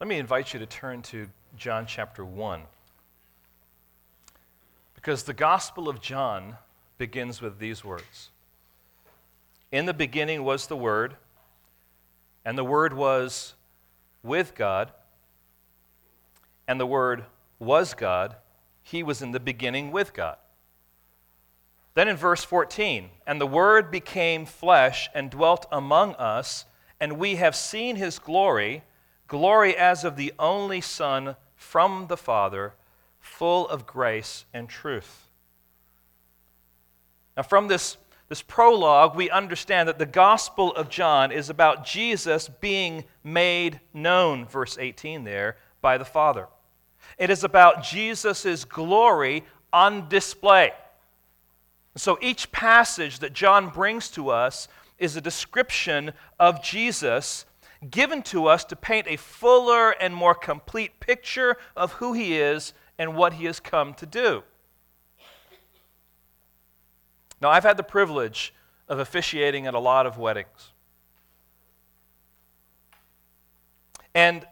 Let me invite you to turn to John chapter 1. Because the Gospel of John begins with these words In the beginning was the Word, and the Word was with God, and the Word was God. He was in the beginning with God. Then in verse 14, and the Word became flesh and dwelt among us, and we have seen his glory glory as of the only Son from the Father, full of grace and truth. Now, from this, this prologue, we understand that the Gospel of John is about Jesus being made known, verse 18 there, by the Father. It is about Jesus' glory on display. So each passage that John brings to us is a description of Jesus given to us to paint a fuller and more complete picture of who he is and what he has come to do. Now, I've had the privilege of officiating at a lot of weddings. And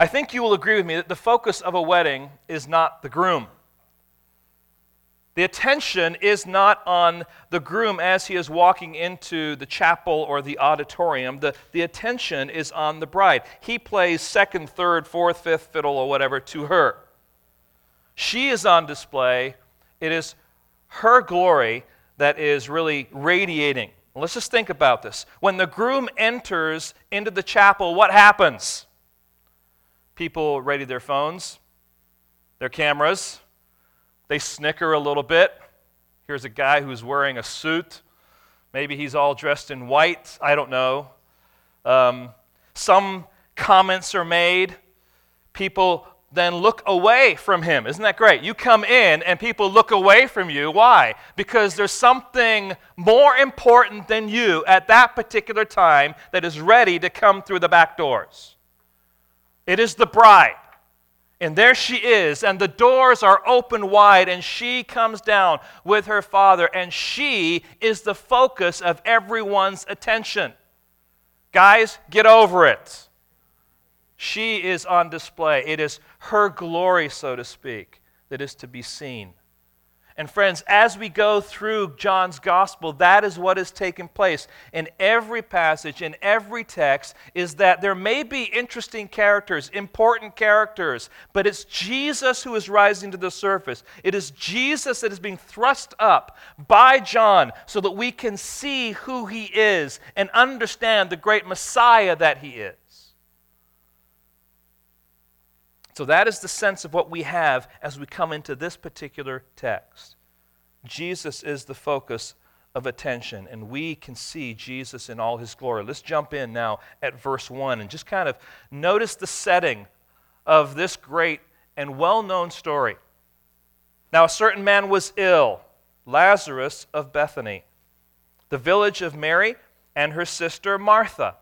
I think you will agree with me that the focus of a wedding is not the groom. The attention is not on the groom as he is walking into the chapel or the auditorium. The, the attention is on the bride. He plays second, third, fourth, fifth fiddle or whatever to her. She is on display. It is her glory that is really radiating. Let's just think about this. When the groom enters into the chapel, what happens? People ready their phones, their cameras, they snicker a little bit. Here's a guy who's wearing a suit. Maybe he's all dressed in white. I don't know. Um, some comments are made. People then look away from him. Isn't that great? You come in and people look away from you. Why? Because there's something more important than you at that particular time that is ready to come through the back doors. It is the bride. And there she is, and the doors are open wide, and she comes down with her father, and she is the focus of everyone's attention. Guys, get over it. She is on display. It is her glory, so to speak, that is to be seen. And friends, as we go through John's gospel, that is what is taking place in every passage, in every text, is that there may be interesting characters, important characters, but it's Jesus who is rising to the surface. It is Jesus that is being thrust up by John so that we can see who he is and understand the great Messiah that he is. So that is the sense of what we have as we come into this particular text. Jesus is the focus of attention, and we can see Jesus in all his glory. Let's jump in now at verse 1 and just kind of notice the setting of this great and well known story. Now, a certain man was ill, Lazarus of Bethany, the village of Mary and her sister Martha.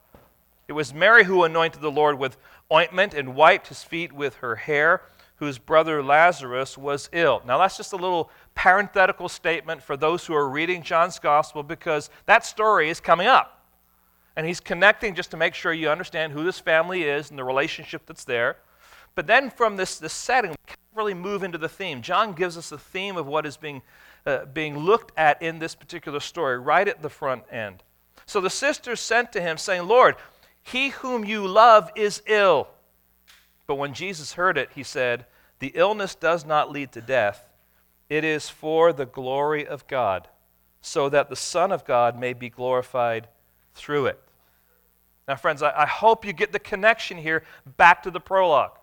It was Mary who anointed the Lord with ointment and wiped his feet with her hair, whose brother Lazarus was ill. Now, that's just a little parenthetical statement for those who are reading John's gospel because that story is coming up. And he's connecting just to make sure you understand who this family is and the relationship that's there. But then from this, this setting, we can't really move into the theme. John gives us the theme of what is being, uh, being looked at in this particular story right at the front end. So the sisters sent to him, saying, Lord, he whom you love is ill. But when Jesus heard it, he said, The illness does not lead to death, it is for the glory of God, so that the Son of God may be glorified through it. Now, friends, I, I hope you get the connection here back to the prologue.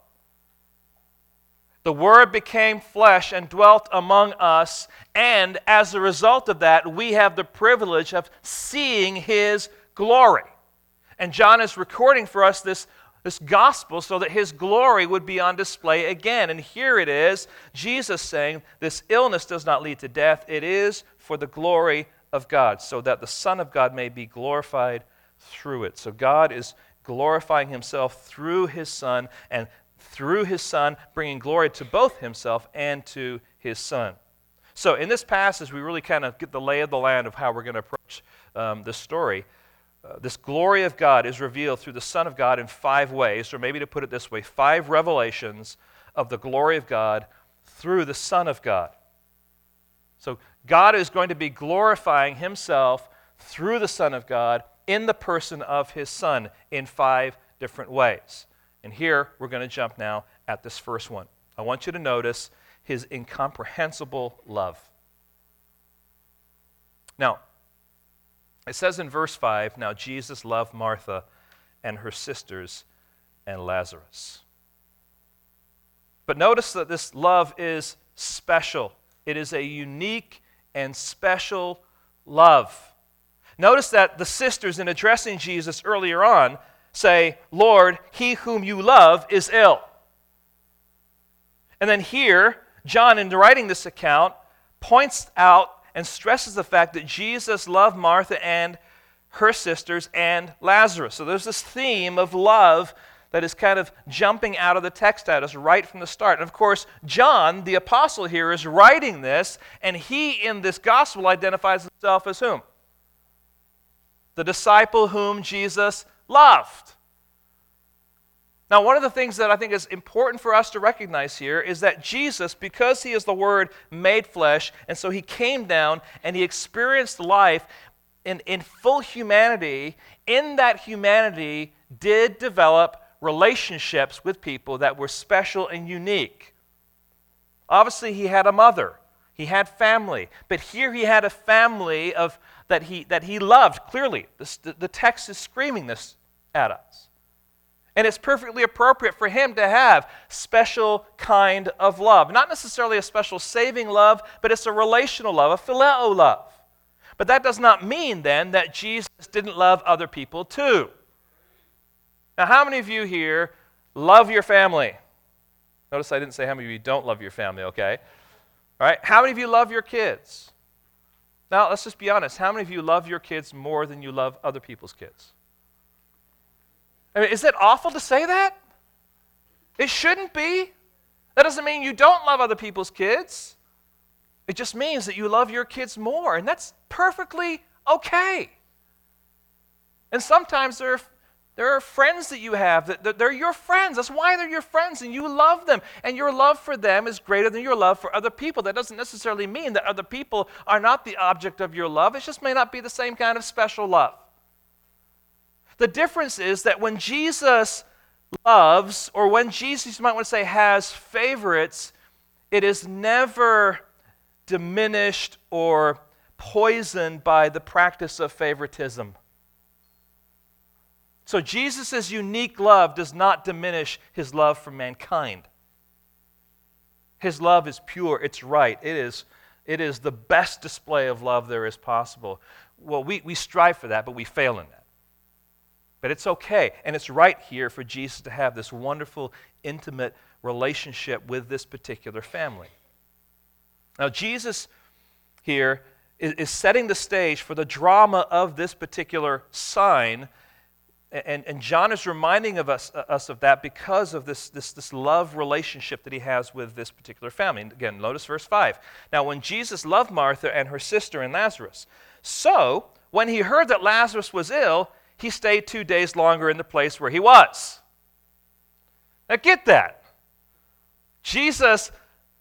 The Word became flesh and dwelt among us, and as a result of that, we have the privilege of seeing His glory. And John is recording for us this, this gospel so that his glory would be on display again. And here it is Jesus saying, This illness does not lead to death, it is for the glory of God, so that the Son of God may be glorified through it. So God is glorifying himself through his Son, and through his Son, bringing glory to both himself and to his Son. So, in this passage, we really kind of get the lay of the land of how we're going to approach um, this story. Uh, this glory of God is revealed through the Son of God in five ways, or maybe to put it this way, five revelations of the glory of God through the Son of God. So God is going to be glorifying himself through the Son of God in the person of his Son in five different ways. And here we're going to jump now at this first one. I want you to notice his incomprehensible love. Now, it says in verse 5 Now Jesus loved Martha and her sisters and Lazarus. But notice that this love is special, it is a unique and special love. Notice that the sisters, in addressing Jesus earlier on, say, Lord, he whom you love is ill. And then here, John, in writing this account, points out and stresses the fact that Jesus loved Martha and her sisters and Lazarus. So there's this theme of love that is kind of jumping out of the text at us right from the start. And of course, John, the apostle here, is writing this, and he in this gospel identifies himself as whom? The disciple whom Jesus loved. Now, one of the things that I think is important for us to recognize here is that Jesus, because he is the Word made flesh, and so he came down and he experienced life in, in full humanity, in that humanity did develop relationships with people that were special and unique. Obviously, he had a mother, he had family, but here he had a family of, that, he, that he loved. Clearly, the, the text is screaming this at us. And it's perfectly appropriate for him to have special kind of love. Not necessarily a special saving love, but it's a relational love, a phileo love. But that does not mean then that Jesus didn't love other people too. Now, how many of you here love your family? Notice I didn't say how many of you don't love your family, okay? All right, how many of you love your kids? Now, let's just be honest. How many of you love your kids more than you love other people's kids? I mean, is it awful to say that? It shouldn't be. That doesn't mean you don't love other people's kids. It just means that you love your kids more, and that's perfectly okay. And sometimes there are there are friends that you have that they're your friends. That's why they're your friends, and you love them. And your love for them is greater than your love for other people. That doesn't necessarily mean that other people are not the object of your love. It just may not be the same kind of special love. The difference is that when Jesus loves, or when Jesus, you might want to say, has favorites, it is never diminished or poisoned by the practice of favoritism. So Jesus' unique love does not diminish his love for mankind. His love is pure, it's right, it is, it is the best display of love there is possible. Well, we, we strive for that, but we fail in that. It's okay, and it's right here for Jesus to have this wonderful, intimate relationship with this particular family. Now, Jesus here is, is setting the stage for the drama of this particular sign and, and John is reminding of us, uh, us of that because of this, this, this love relationship that he has with this particular family. Again, notice verse 5. Now, when Jesus loved Martha and her sister and Lazarus, so when he heard that Lazarus was ill, he stayed two days longer in the place where he was. Now, get that. Jesus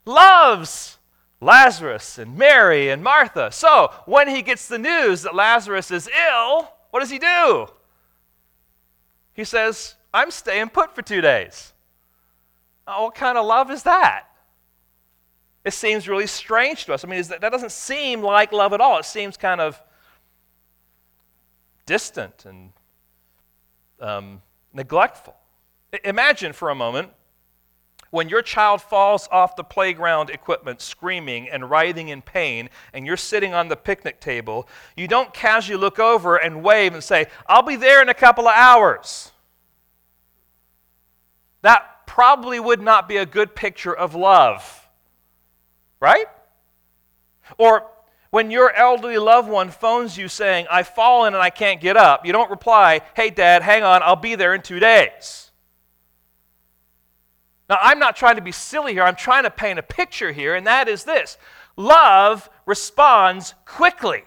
loves Lazarus and Mary and Martha. So, when he gets the news that Lazarus is ill, what does he do? He says, I'm staying put for two days. Oh, what kind of love is that? It seems really strange to us. I mean, that, that doesn't seem like love at all. It seems kind of distant and um, neglectful. Imagine for a moment when your child falls off the playground equipment screaming and writhing in pain, and you're sitting on the picnic table, you don't casually look over and wave and say, I'll be there in a couple of hours. That probably would not be a good picture of love, right? Or when your elderly loved one phones you saying, I've fallen and I can't get up, you don't reply, Hey, Dad, hang on, I'll be there in two days. Now, I'm not trying to be silly here. I'm trying to paint a picture here, and that is this love responds quickly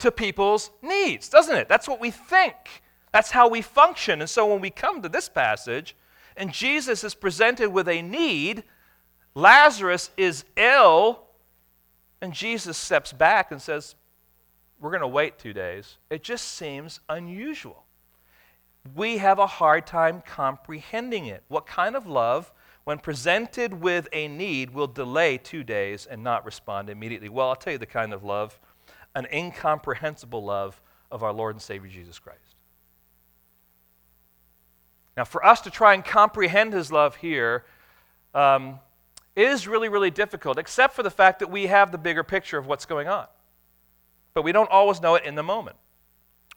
to people's needs, doesn't it? That's what we think. That's how we function. And so when we come to this passage and Jesus is presented with a need, Lazarus is ill, and Jesus steps back and says, We're going to wait two days. It just seems unusual. We have a hard time comprehending it. What kind of love, when presented with a need, will delay two days and not respond immediately? Well, I'll tell you the kind of love an incomprehensible love of our Lord and Savior Jesus Christ. Now, for us to try and comprehend his love here um, is really, really difficult, except for the fact that we have the bigger picture of what's going on. But we don't always know it in the moment.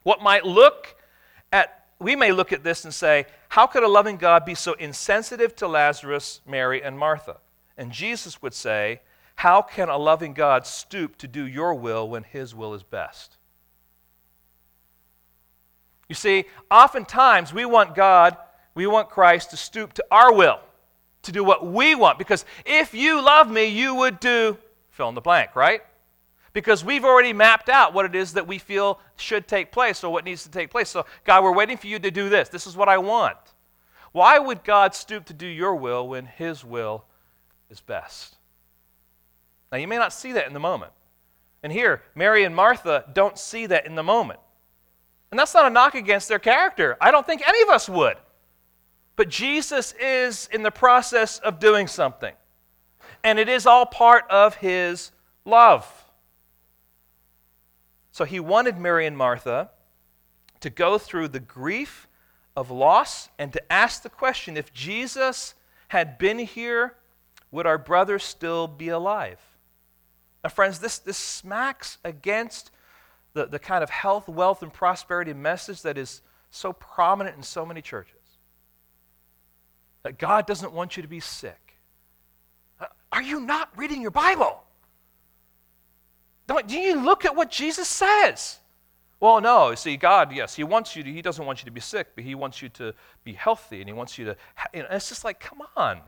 What might look at, we may look at this and say, how could a loving God be so insensitive to Lazarus, Mary, and Martha? And Jesus would say, how can a loving God stoop to do your will when his will is best? You see, oftentimes we want God, we want Christ to stoop to our will, to do what we want. Because if you love me, you would do fill in the blank, right? Because we've already mapped out what it is that we feel should take place or what needs to take place. So, God, we're waiting for you to do this. This is what I want. Why would God stoop to do your will when his will is best? Now, you may not see that in the moment. And here, Mary and Martha don't see that in the moment. And that's not a knock against their character. I don't think any of us would. But Jesus is in the process of doing something. And it is all part of his love. So he wanted Mary and Martha to go through the grief of loss and to ask the question if Jesus had been here, would our brother still be alive? Now, friends, this, this smacks against the, the kind of health, wealth, and prosperity message that is so prominent in so many churches. That God doesn't want you to be sick. Are you not reading your Bible? Don't, do you look at what Jesus says? Well, no. You see, God, yes, He wants you to, He doesn't want you to be sick, but He wants you to be healthy, and He wants you to. You know, it's just like, come on.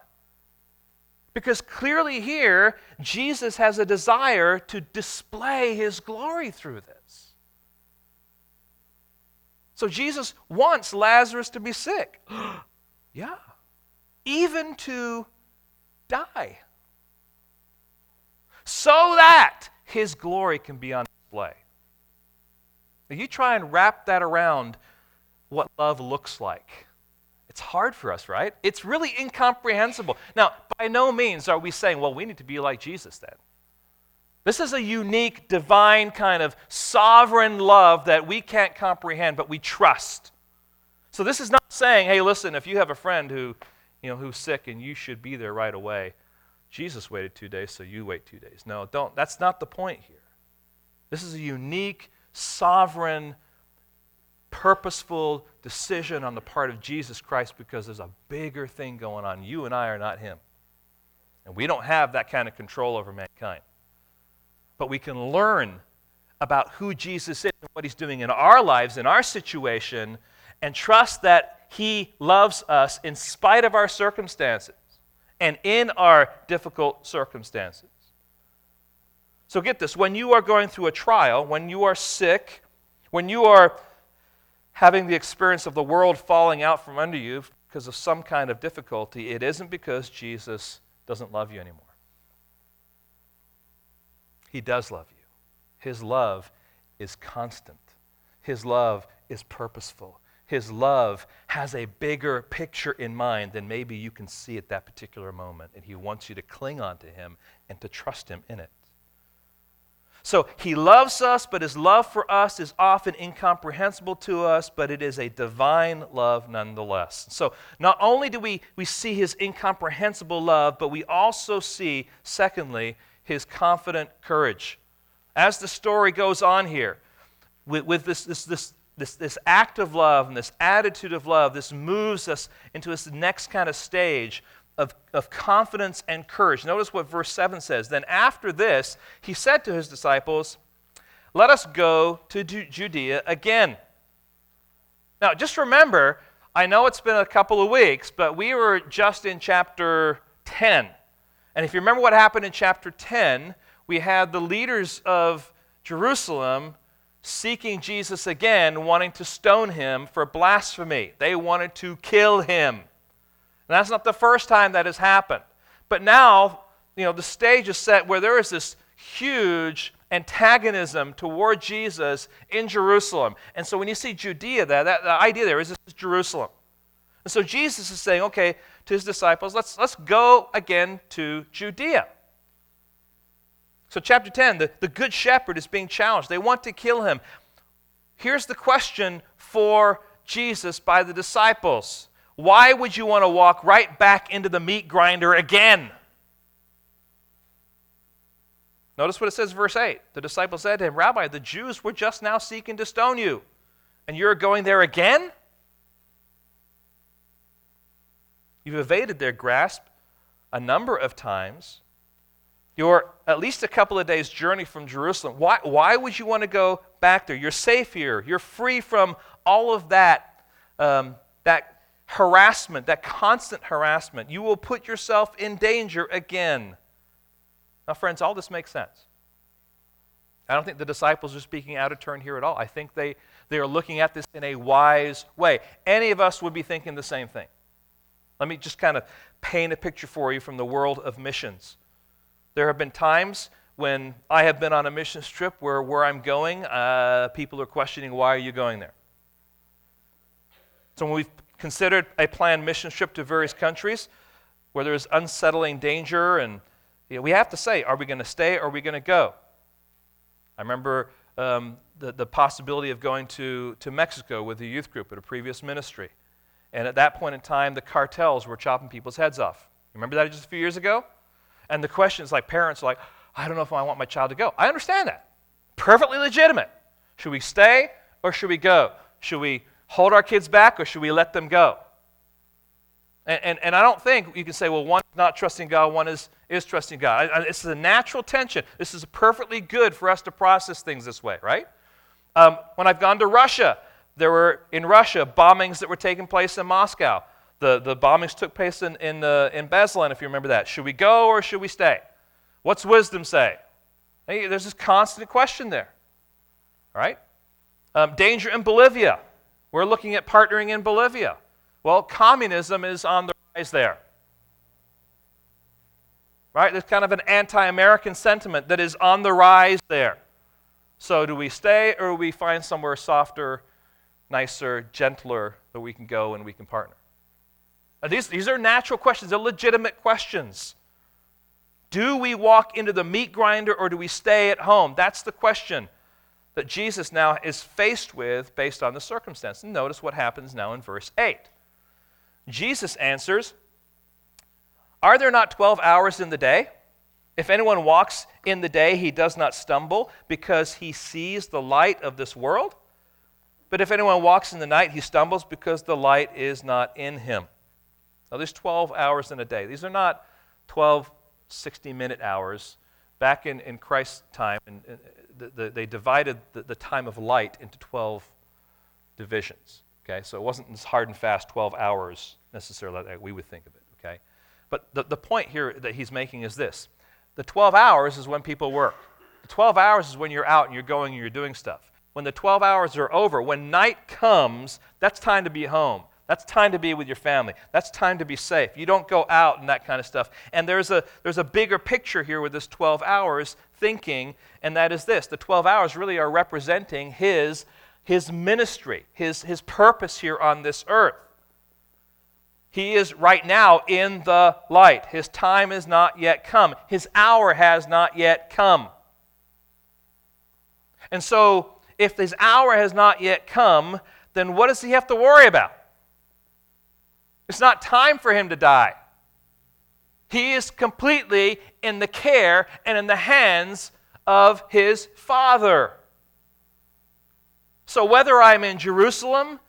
Because clearly here, Jesus has a desire to display his glory through this. So Jesus wants Lazarus to be sick. yeah. Even to die. So that his glory can be on display. Now you try and wrap that around what love looks like. It's hard for us, right? It's really incomprehensible. Now, by no means are we saying, well, we need to be like Jesus then. This is a unique, divine kind of sovereign love that we can't comprehend, but we trust. So this is not saying, hey, listen, if you have a friend who, you know, who's sick and you should be there right away, Jesus waited two days, so you wait two days. No, don't. That's not the point here. This is a unique, sovereign purposeful decision on the part of Jesus Christ because there's a bigger thing going on. You and I are not Him. And we don't have that kind of control over mankind. But we can learn about who Jesus is and what He's doing in our lives, in our situation, and trust that He loves us in spite of our circumstances and in our difficult circumstances. So get this when you are going through a trial, when you are sick, when you are having the experience of the world falling out from under you because of some kind of difficulty, it isn't because Jesus doesn't love you anymore. He does love you. His love is constant, His love is purposeful. His love has a bigger picture in mind than maybe you can see at that particular moment. And He wants you to cling on to Him and to trust Him in it. So he loves us, but his love for us is often incomprehensible to us, but it is a divine love nonetheless. So not only do we, we see his incomprehensible love, but we also see, secondly, his confident courage. As the story goes on here, with, with this, this, this, this, this act of love and this attitude of love, this moves us into this next kind of stage of, of confidence and courage. Notice what verse 7 says. Then after this, he said to his disciples, Let us go to Judea again. Now, just remember, I know it's been a couple of weeks, but we were just in chapter 10. And if you remember what happened in chapter 10, we had the leaders of Jerusalem seeking Jesus again, wanting to stone him for blasphemy. They wanted to kill him. And that's not the first time that has happened. But now, you know, the stage is set where there is this huge antagonism toward Jesus in Jerusalem. And so when you see Judea there, that, the idea there is this is Jerusalem. And so Jesus is saying, okay, to his disciples, let's, let's go again to Judea. So, chapter 10, the, the good shepherd is being challenged. They want to kill him. Here's the question for Jesus by the disciples Why would you want to walk right back into the meat grinder again? Notice what it says, verse 8. The disciples said to him, Rabbi, the Jews were just now seeking to stone you, and you're going there again? You've evaded their grasp a number of times. You're at least a couple of days' journey from Jerusalem. Why, why would you want to go back there? You're safe here. You're free from all of that, um, that harassment, that constant harassment. You will put yourself in danger again. Now, friends, all this makes sense. I don't think the disciples are speaking out of turn here at all. I think they, they are looking at this in a wise way. Any of us would be thinking the same thing. Let me just kind of paint a picture for you from the world of missions. There have been times when I have been on a mission trip where where I'm going, uh, people are questioning, why are you going there? So when we've considered a planned mission trip to various countries where there's unsettling danger, and you know, we have to say, are we going to stay or are we going to go? I remember um, the, the possibility of going to, to Mexico with a youth group at a previous ministry. And at that point in time, the cartels were chopping people's heads off. Remember that just a few years ago? And the question is like parents are like, I don't know if I want my child to go. I understand that. Perfectly legitimate. Should we stay or should we go? Should we hold our kids back or should we let them go? And, and, and I don't think you can say, well, one is not trusting God, one is, is trusting God. I, I, this is a natural tension. This is perfectly good for us to process things this way, right? Um, when I've gone to Russia, there were in Russia bombings that were taking place in Moscow. The, the bombings took place in, in, uh, in if you remember that. Should we go or should we stay? What's wisdom say? Hey, there's this constant question there. Right? Um, danger in Bolivia. We're looking at partnering in Bolivia. Well, communism is on the rise there. Right? There's kind of an anti American sentiment that is on the rise there. So, do we stay or do we find somewhere softer nicer, gentler that we can go and we can partner? These, these are natural questions, they're legitimate questions. Do we walk into the meat grinder or do we stay at home? That's the question that Jesus now is faced with based on the circumstance. And notice what happens now in verse 8. Jesus answers, Are there not 12 hours in the day? If anyone walks in the day, he does not stumble because he sees the light of this world. But if anyone walks in the night, he stumbles because the light is not in him. Now, there's 12 hours in a day. These are not 12 60 minute hours. Back in, in Christ's time, and, and the, the, they divided the, the time of light into 12 divisions. Okay, so it wasn't this hard and fast 12 hours necessarily like we would think of it. Okay, but the, the point here that he's making is this the 12 hours is when people work, the 12 hours is when you're out and you're going and you're doing stuff when the 12 hours are over, when night comes, that's time to be home. That's time to be with your family. That's time to be safe. You don't go out and that kind of stuff. And there's a, there's a bigger picture here with this 12 hours thinking, and that is this the 12 hours really are representing his, his ministry, his, his purpose here on this earth. He is right now in the light. His time is not yet come, his hour has not yet come. And so, if his hour has not yet come, then what does he have to worry about? It's not time for him to die. He is completely in the care and in the hands of his Father. So whether I'm in Jerusalem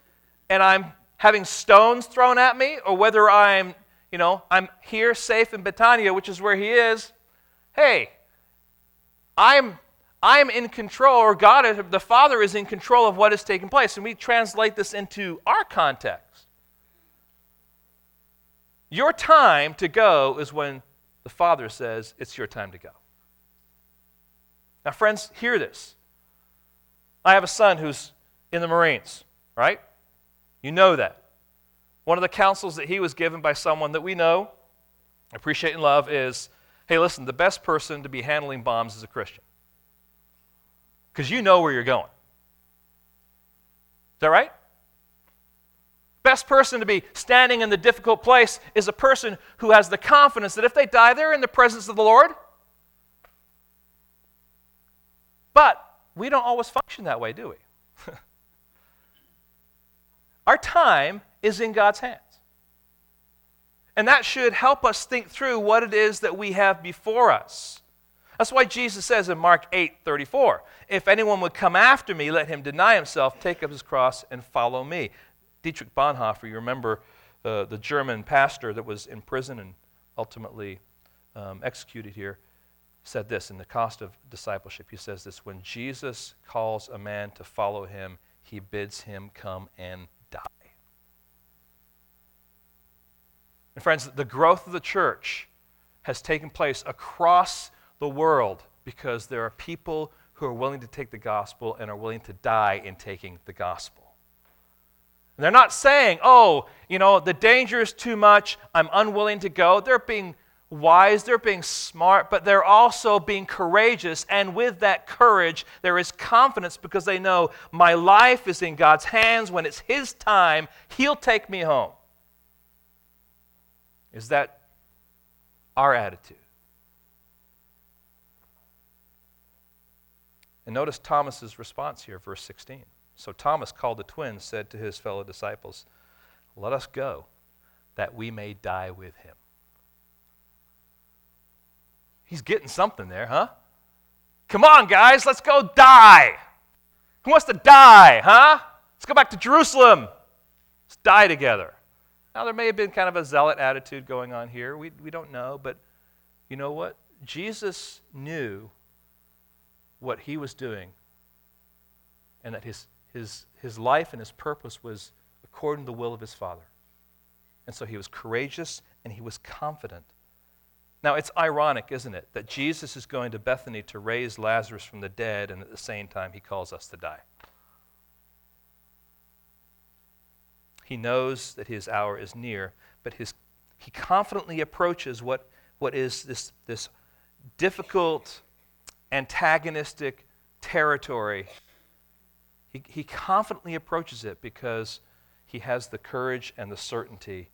and I'm having stones thrown at me, or whether I'm, you know, I'm here safe in Bethania, which is where he is, hey, I'm I'm in control, or God, the Father, is in control of what is taking place. And we translate this into our context. Your time to go is when the Father says, It's your time to go. Now, friends, hear this. I have a son who's in the Marines, right? You know that. One of the counsels that he was given by someone that we know, appreciate, and love is hey, listen, the best person to be handling bombs is a Christian. Because you know where you're going. Is that right? Best person to be standing in the difficult place is a person who has the confidence that if they die, they're in the presence of the Lord. But we don't always function that way, do we? Our time is in God's hands. And that should help us think through what it is that we have before us. That's why Jesus says in Mark 8 34, If anyone would come after me, let him deny himself, take up his cross, and follow me. Dietrich Bonhoeffer, you remember uh, the German pastor that was in prison and ultimately um, executed here, said this in The Cost of Discipleship. He says this When Jesus calls a man to follow him, he bids him come and die. And friends, the growth of the church has taken place across the world because there are people who are willing to take the gospel and are willing to die in taking the gospel. And they're not saying, oh, you know, the danger is too much, I'm unwilling to go. They're being wise, they're being smart, but they're also being courageous. And with that courage, there is confidence because they know my life is in God's hands. When it's His time, He'll take me home. Is that our attitude? And notice Thomas's response here, verse 16. So Thomas called the twins, said to his fellow disciples, Let us go, that we may die with him. He's getting something there, huh? Come on, guys, let's go die. Who wants to die, huh? Let's go back to Jerusalem. Let's die together. Now, there may have been kind of a zealot attitude going on here. We, we don't know, but you know what? Jesus knew what he was doing and that his, his, his life and his purpose was according to the will of his Father. And so he was courageous and he was confident. Now, it's ironic, isn't it, that Jesus is going to Bethany to raise Lazarus from the dead, and at the same time, he calls us to die. He knows that his hour is near, but his, he confidently approaches what, what is this, this difficult, antagonistic territory. He, he confidently approaches it because he has the courage and the certainty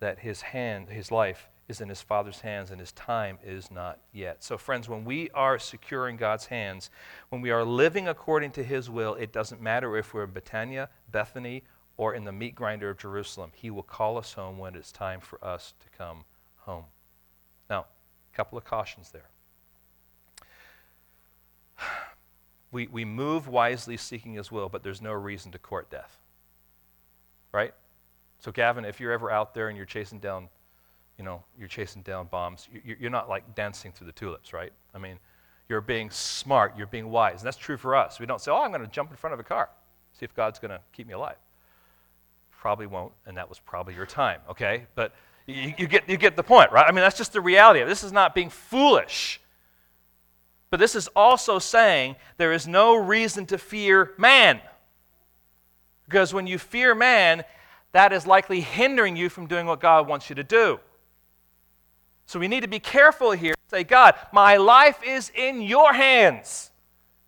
that his hand, his life, is in his Father's hands and his time is not yet. So, friends, when we are secure in God's hands, when we are living according to his will, it doesn't matter if we're in Betania, Bethany, or in the meat grinder of Jerusalem. He will call us home when it's time for us to come home. Now, a couple of cautions there. We, we move wisely seeking his will, but there's no reason to court death. Right? So, Gavin, if you're ever out there and you're chasing down you know, you're chasing down bombs. You're not like dancing through the tulips, right? I mean, you're being smart, you're being wise. And that's true for us. We don't say, oh, I'm going to jump in front of a car, see if God's going to keep me alive. Probably won't, and that was probably your time, okay? But you, you, get, you get the point, right? I mean, that's just the reality of it. This is not being foolish. But this is also saying there is no reason to fear man. Because when you fear man, that is likely hindering you from doing what God wants you to do. So we need to be careful here. Say, God, my life is in your hands,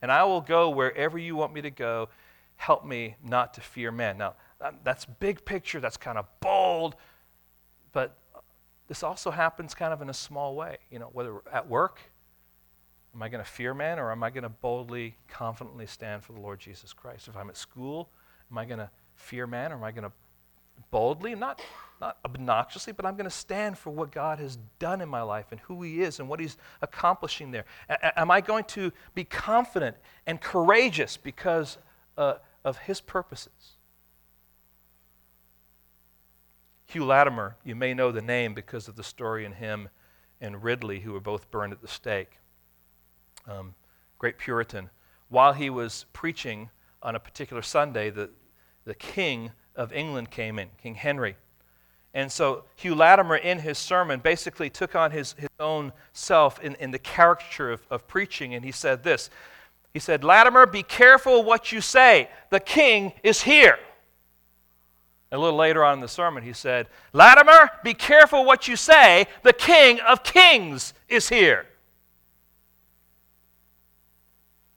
and I will go wherever you want me to go. Help me not to fear men. Now, um, that's big picture, that's kind of bold, but this also happens kind of in a small way. You know, whether at work, am I going to fear man or am I going to boldly, confidently stand for the Lord Jesus Christ? If I'm at school, am I going to fear man, or am I going to boldly, not, not obnoxiously, but I'm going to stand for what God has done in my life and who He is and what He's accomplishing there. A- am I going to be confident and courageous because uh, of His purposes? Hugh Latimer, you may know the name because of the story in him and Ridley, who were both burned at the stake. Um, great Puritan. While he was preaching on a particular Sunday, the, the king of England came in, King Henry. And so Hugh Latimer, in his sermon, basically took on his, his own self in, in the caricature of, of preaching, and he said this He said, Latimer, be careful what you say. The king is here. A little later on in the sermon, he said, Latimer, be careful what you say. The king of kings is here.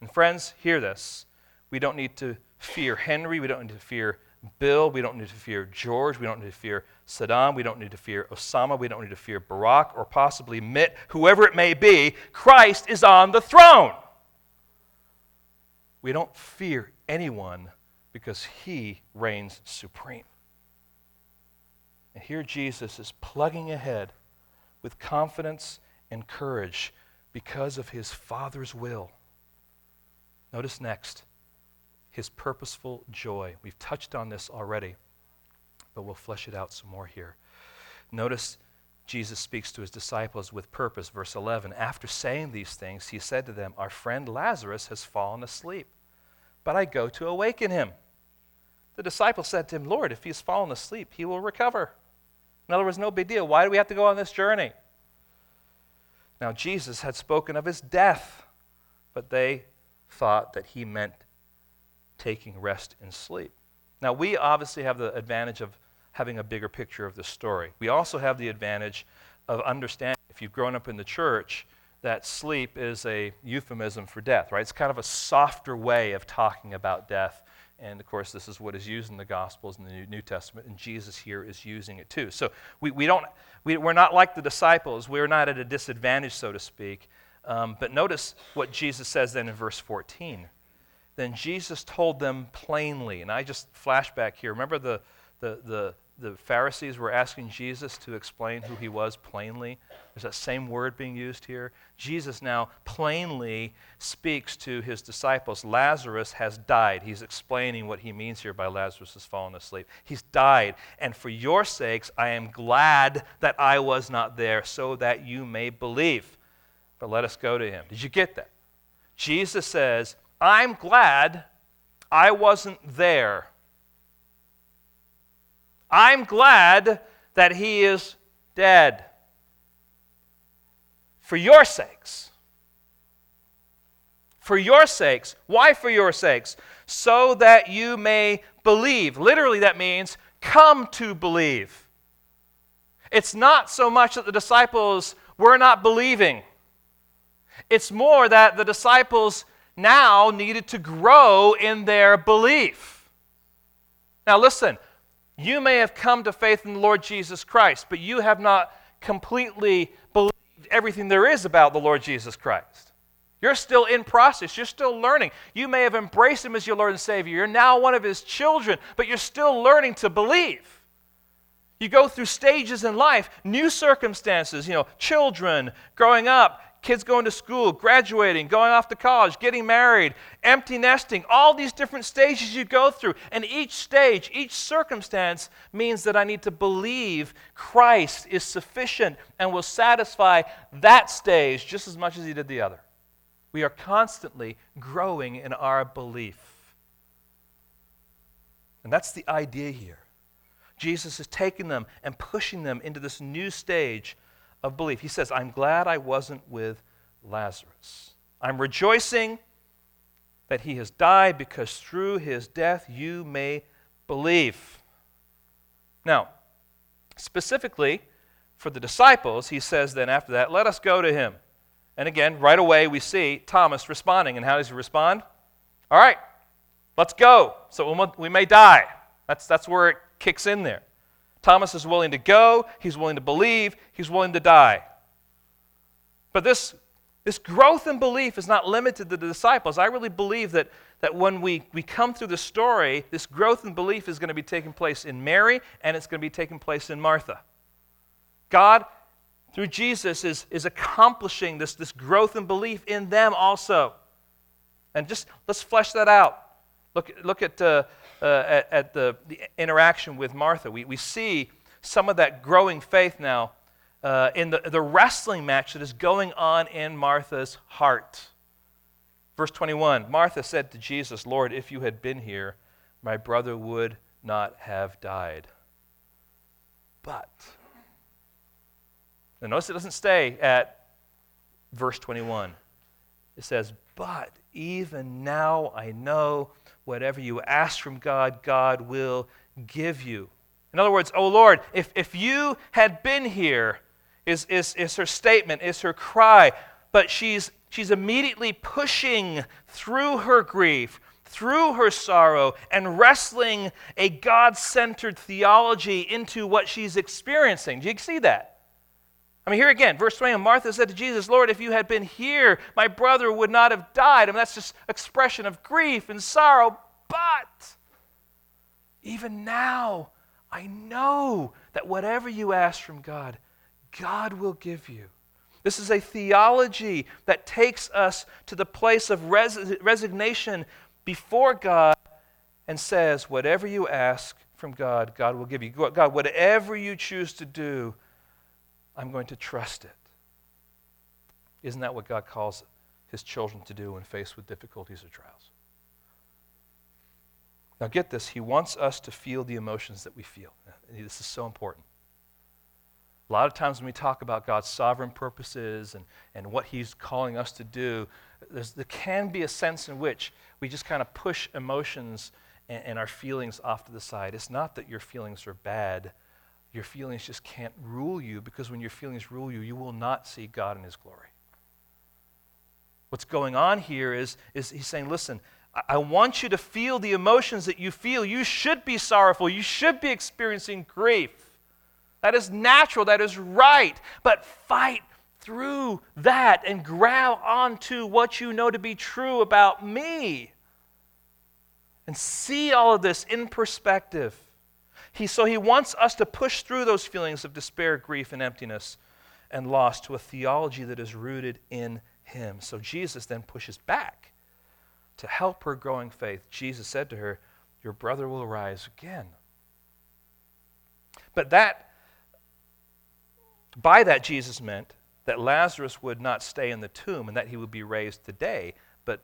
And friends, hear this. We don't need to fear Henry. We don't need to fear Bill. We don't need to fear George. We don't need to fear Saddam. We don't need to fear Osama. We don't need to fear Barack or possibly Mitt, whoever it may be. Christ is on the throne. We don't fear anyone because he reigns supreme. And here Jesus is plugging ahead with confidence and courage because of his Father's will. Notice next his purposeful joy. We've touched on this already, but we'll flesh it out some more here. Notice Jesus speaks to his disciples with purpose. Verse 11 After saying these things, he said to them, Our friend Lazarus has fallen asleep, but I go to awaken him. The disciples said to him, Lord, if he's fallen asleep, he will recover. In other words, no big deal. Why do we have to go on this journey? Now, Jesus had spoken of his death, but they thought that he meant taking rest and sleep. Now, we obviously have the advantage of having a bigger picture of the story. We also have the advantage of understanding, if you've grown up in the church, that sleep is a euphemism for death, right? It's kind of a softer way of talking about death. And of course, this is what is used in the Gospels and the New Testament, and Jesus here is using it too. So we, we don't, we, we're not like the disciples. We're not at a disadvantage, so to speak. Um, but notice what Jesus says then in verse 14. Then Jesus told them plainly, and I just flashback here. Remember the, the, the, the Pharisees were asking Jesus to explain who he was plainly? There's that same word being used here. Jesus now plainly speaks to his disciples Lazarus has died. He's explaining what he means here by Lazarus has fallen asleep. He's died, and for your sakes, I am glad that I was not there, so that you may believe. But let us go to him. Did you get that? Jesus says, I'm glad I wasn't there. I'm glad that he is dead. For your sakes. For your sakes. Why for your sakes? So that you may believe. Literally, that means come to believe. It's not so much that the disciples were not believing, it's more that the disciples now needed to grow in their belief. Now, listen, you may have come to faith in the Lord Jesus Christ, but you have not completely believed everything there is about the Lord Jesus Christ. You're still in process. You're still learning. You may have embraced Him as your Lord and Savior. You're now one of His children, but you're still learning to believe. You go through stages in life, new circumstances, you know, children, growing up, kids going to school, graduating, going off to college, getting married, empty nesting, all these different stages you go through. And each stage, each circumstance means that I need to believe Christ is sufficient and will satisfy that stage just as much as he did the other. We are constantly growing in our belief. And that's the idea here. Jesus is taking them and pushing them into this new stage of belief. He says, I'm glad I wasn't with Lazarus. I'm rejoicing that he has died because through his death you may believe. Now, specifically for the disciples, he says then after that, let us go to him. And again, right away we see Thomas responding. And how does he respond? All right, let's go. So we may die. That's, that's where it kicks in there. Thomas is willing to go, he's willing to believe, he's willing to die. But this, this growth in belief is not limited to the disciples. I really believe that, that when we, we come through the story, this growth in belief is going to be taking place in Mary and it's going to be taking place in Martha. God, through Jesus, is, is accomplishing this, this growth in belief in them also. And just let's flesh that out. Look, look at uh, uh, at, at the, the, interaction with Martha. We, we see some of that growing faith now uh, in the, the wrestling match that is going on in Martha's heart. Verse 21 Martha said to Jesus, Lord, if you had been here, my brother would not have died. But, now notice it doesn't stay at verse 21. It says, But even now I know whatever you ask from God, God will give you. In other words, oh Lord, if, if you had been here, is, is, is her statement, is her cry. But she's, she's immediately pushing through her grief, through her sorrow, and wrestling a God centered theology into what she's experiencing. Do you see that? I mean, here again, verse 20, Martha said to Jesus, Lord, if you had been here, my brother would not have died. I mean, that's just expression of grief and sorrow. But even now, I know that whatever you ask from God, God will give you. This is a theology that takes us to the place of res- resignation before God and says, Whatever you ask from God, God will give you. God, whatever you choose to do, I'm going to trust it. Isn't that what God calls his children to do when faced with difficulties or trials? Now, get this. He wants us to feel the emotions that we feel. This is so important. A lot of times when we talk about God's sovereign purposes and, and what He's calling us to do, there can be a sense in which we just kind of push emotions and, and our feelings off to the side. It's not that your feelings are bad, your feelings just can't rule you because when your feelings rule you, you will not see God in His glory. What's going on here is, is He's saying, listen, I want you to feel the emotions that you feel. You should be sorrowful. You should be experiencing grief. That is natural, that is right. But fight through that and grab onto what you know to be true about me. And see all of this in perspective. He, so he wants us to push through those feelings of despair, grief, and emptiness and loss to a theology that is rooted in him. So Jesus then pushes back to help her growing faith. Jesus said to her, Your brother will rise again. But that by that, Jesus meant that Lazarus would not stay in the tomb and that he would be raised today. But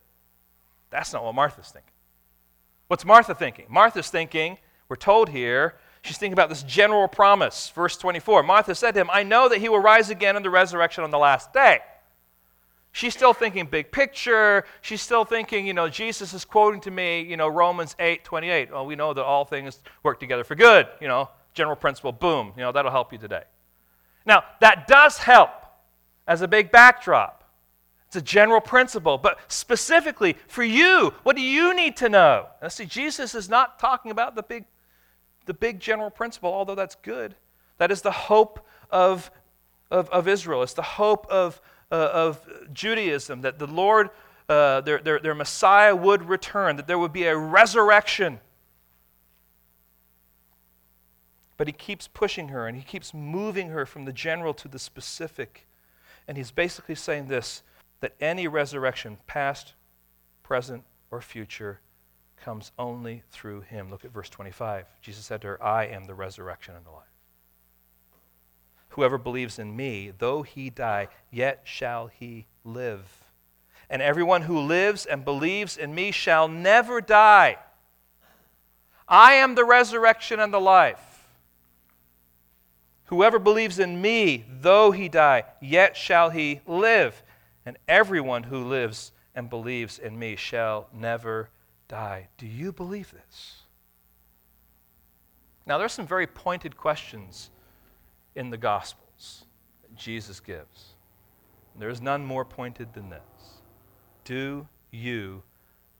that's not what Martha's thinking. What's Martha thinking? Martha's thinking, we're told here, she's thinking about this general promise. Verse 24 Martha said to him, I know that he will rise again in the resurrection on the last day. She's still thinking big picture. She's still thinking, you know, Jesus is quoting to me, you know, Romans 8 28. Well, we know that all things work together for good, you know, general principle, boom, you know, that'll help you today. Now, that does help as a big backdrop. It's a general principle, but specifically for you, what do you need to know? Now, see, Jesus is not talking about the big, the big general principle, although that's good. That is the hope of, of, of Israel. It's the hope of, uh, of Judaism that the Lord, uh, their, their, their Messiah would return, that there would be a resurrection But he keeps pushing her and he keeps moving her from the general to the specific. And he's basically saying this that any resurrection, past, present, or future, comes only through him. Look at verse 25. Jesus said to her, I am the resurrection and the life. Whoever believes in me, though he die, yet shall he live. And everyone who lives and believes in me shall never die. I am the resurrection and the life. Whoever believes in me, though he die, yet shall he live. And everyone who lives and believes in me shall never die. Do you believe this? Now, there's some very pointed questions in the Gospels that Jesus gives. There's none more pointed than this. Do you